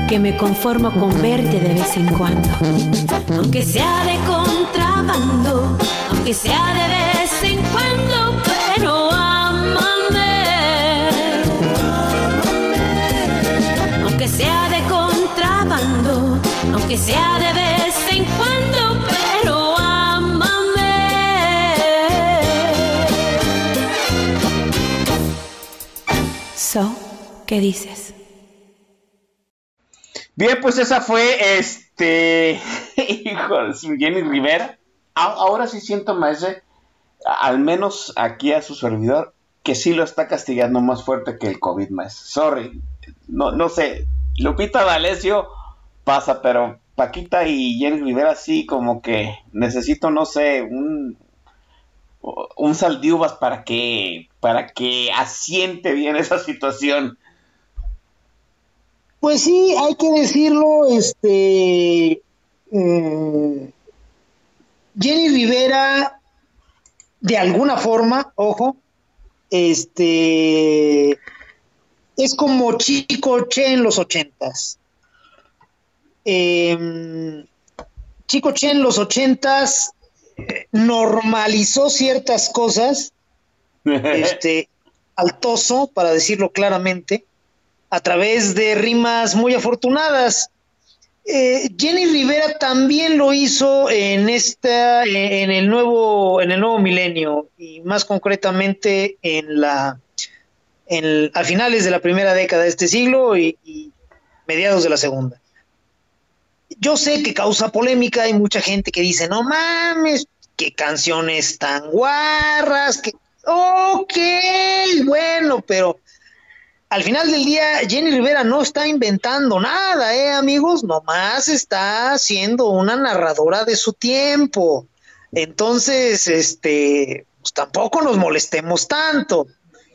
que me conformo con verte de vez en cuando. Aunque sea de contrabando, aunque sea de vez en cuando, pero amame. Aunque sea de contrabando, aunque sea de vez ¿qué dices? Bien, pues esa fue este. Su Jenny Rivera. Ahora sí siento, maese, al menos aquí a su servidor, que sí lo está castigando más fuerte que el COVID, maese. Sorry. No, no sé. Lupita D'Alessio pasa, pero Paquita y Jenny Rivera sí, como que necesito, no sé, un. Un saldiuvas para que. para que asiente bien esa situación. Pues sí, hay que decirlo, este eh, Jenny Rivera, de alguna forma, ojo, este es como Chico Che en los ochentas. Em, Chico Che en los ochentas eh, normalizó ciertas cosas, este, altoso, para decirlo claramente, a través de rimas muy afortunadas. Eh, Jenny Rivera también lo hizo en esta, en el nuevo, en el nuevo milenio y más concretamente en la, en, a finales de la primera década de este siglo y, y mediados de la segunda. Yo sé que causa polémica, hay mucha gente que dice, no mames, qué canciones tan guarras, que, ok, bueno, pero al final del día, Jenny Rivera no está inventando nada, ¿eh, amigos? Nomás está siendo una narradora de su tiempo. Entonces, este, pues tampoco nos molestemos tanto.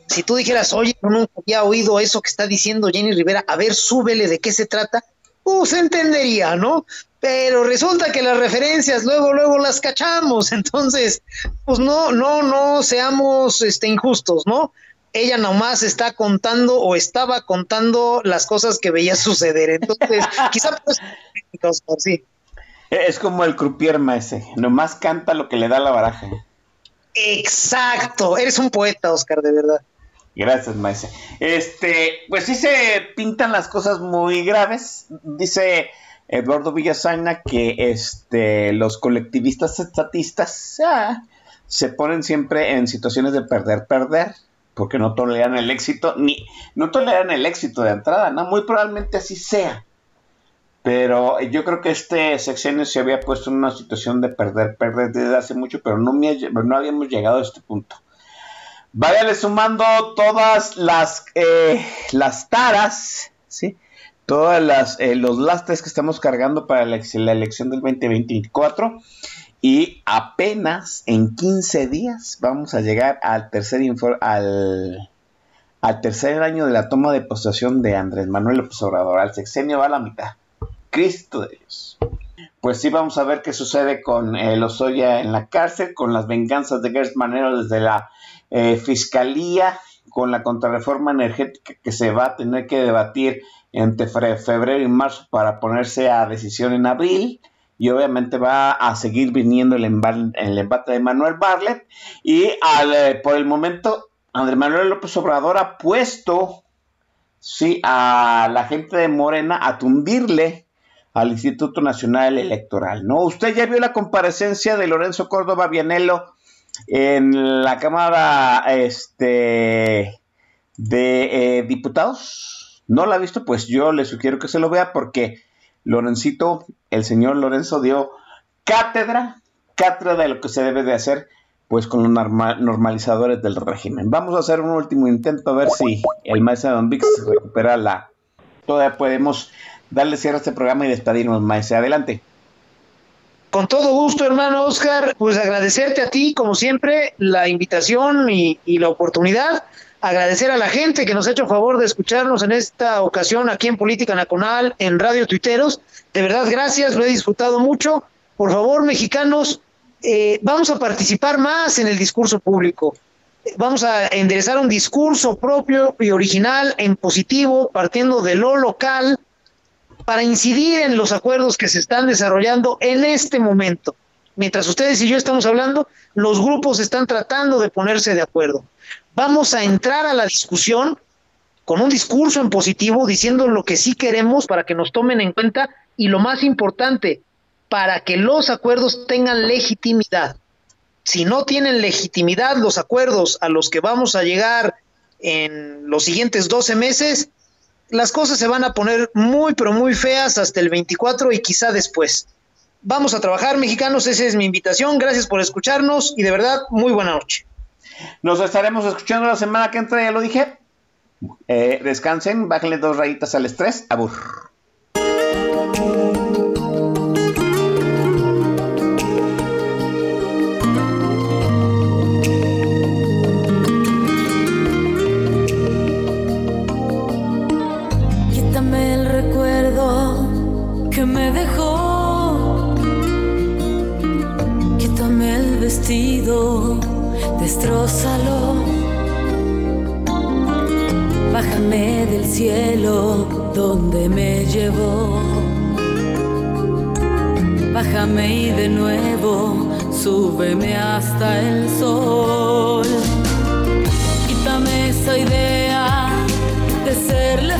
Si tú dijeras, oye, yo nunca había oído eso que está diciendo Jenny Rivera, a ver, súbele de qué se trata, pues entendería, ¿no? Pero resulta que las referencias luego, luego las cachamos. Entonces, pues no, no, no seamos este, injustos, ¿no? Ella nomás está contando o estaba contando las cosas que veía suceder. Entonces, quizá pues, sí. Es como el croupier maese, nomás canta lo que le da la baraja. Exacto, eres un poeta, Oscar, de verdad. Gracias, maese. Este, pues sí se pintan las cosas muy graves. Dice Eduardo Villasaña que este, los colectivistas estatistas ah, se ponen siempre en situaciones de perder, perder porque no toleran el éxito, ni no toleran el éxito de entrada, ¿no? Muy probablemente así sea. Pero yo creo que este sexenio se había puesto en una situación de perder, perder desde hace mucho, pero no, me, no habíamos llegado a este punto. Váyale sumando todas las, eh, las taras, ¿sí? Todos las, eh, los lastres que estamos cargando para la, la elección del 2024. Y apenas en 15 días vamos a llegar al tercer, al, al tercer año de la toma de posesión de Andrés Manuel López Obrador. Al sexenio va a la mitad. Cristo de Dios. Pues sí, vamos a ver qué sucede con eh, Lozoya en la cárcel, con las venganzas de Gertz Manero desde la eh, fiscalía, con la contrarreforma energética que se va a tener que debatir entre febrero y marzo para ponerse a decisión en abril y obviamente va a seguir viniendo el, el embate de Manuel Barlet y al, eh, por el momento Andrés Manuel López Obrador ha puesto sí, a la gente de Morena a tundirle al Instituto Nacional Electoral. ¿no? Usted ya vio la comparecencia de Lorenzo Córdoba Vianello en la Cámara este, de eh, Diputados. ¿No la ha visto? Pues yo le sugiero que se lo vea porque Lorencito, el señor Lorenzo dio cátedra, cátedra de lo que se debe de hacer, pues con los norma normalizadores del régimen. Vamos a hacer un último intento a ver si el maestro Don Vix recupera la... Todavía podemos darle cierre a este programa y despedirnos, maestro. Adelante. Con todo gusto, hermano Oscar, pues agradecerte a ti, como siempre, la invitación y la oportunidad agradecer a la gente que nos ha hecho favor de escucharnos en esta ocasión aquí en Política Nacional, en Radio Tuiteros. De verdad, gracias, lo he disfrutado mucho. Por favor, mexicanos, eh, vamos a participar más en el discurso público. vamos a enderezar un discurso propio y original en positivo, partiendo de lo local, para incidir en los acuerdos que se están desarrollando en este momento. Mientras ustedes y yo estamos hablando, los grupos están tratando de ponerse de acuerdo. Vamos a entrar a la discusión con un discurso en positivo, diciendo lo que sí queremos para que nos tomen en cuenta y lo más importante, para que los acuerdos tengan legitimidad. Si no tienen legitimidad los acuerdos a los que vamos a llegar en los siguientes 12 meses, las cosas se van a poner muy, pero muy feas hasta el 24 y quizá después. Vamos a trabajar, mexicanos, esa es mi invitación. Gracias por escucharnos y de verdad, muy buena noche. Nos estaremos escuchando la semana que entra, ya lo dije. Eh, descansen, bájenle dos rayitas al estrés. Abur. Quítame el recuerdo que me dejó. Quítame el vestido, destrózalo. Bájame del cielo donde me llevó. Bájame y de nuevo súbeme hasta el sol. Quítame esa idea de serle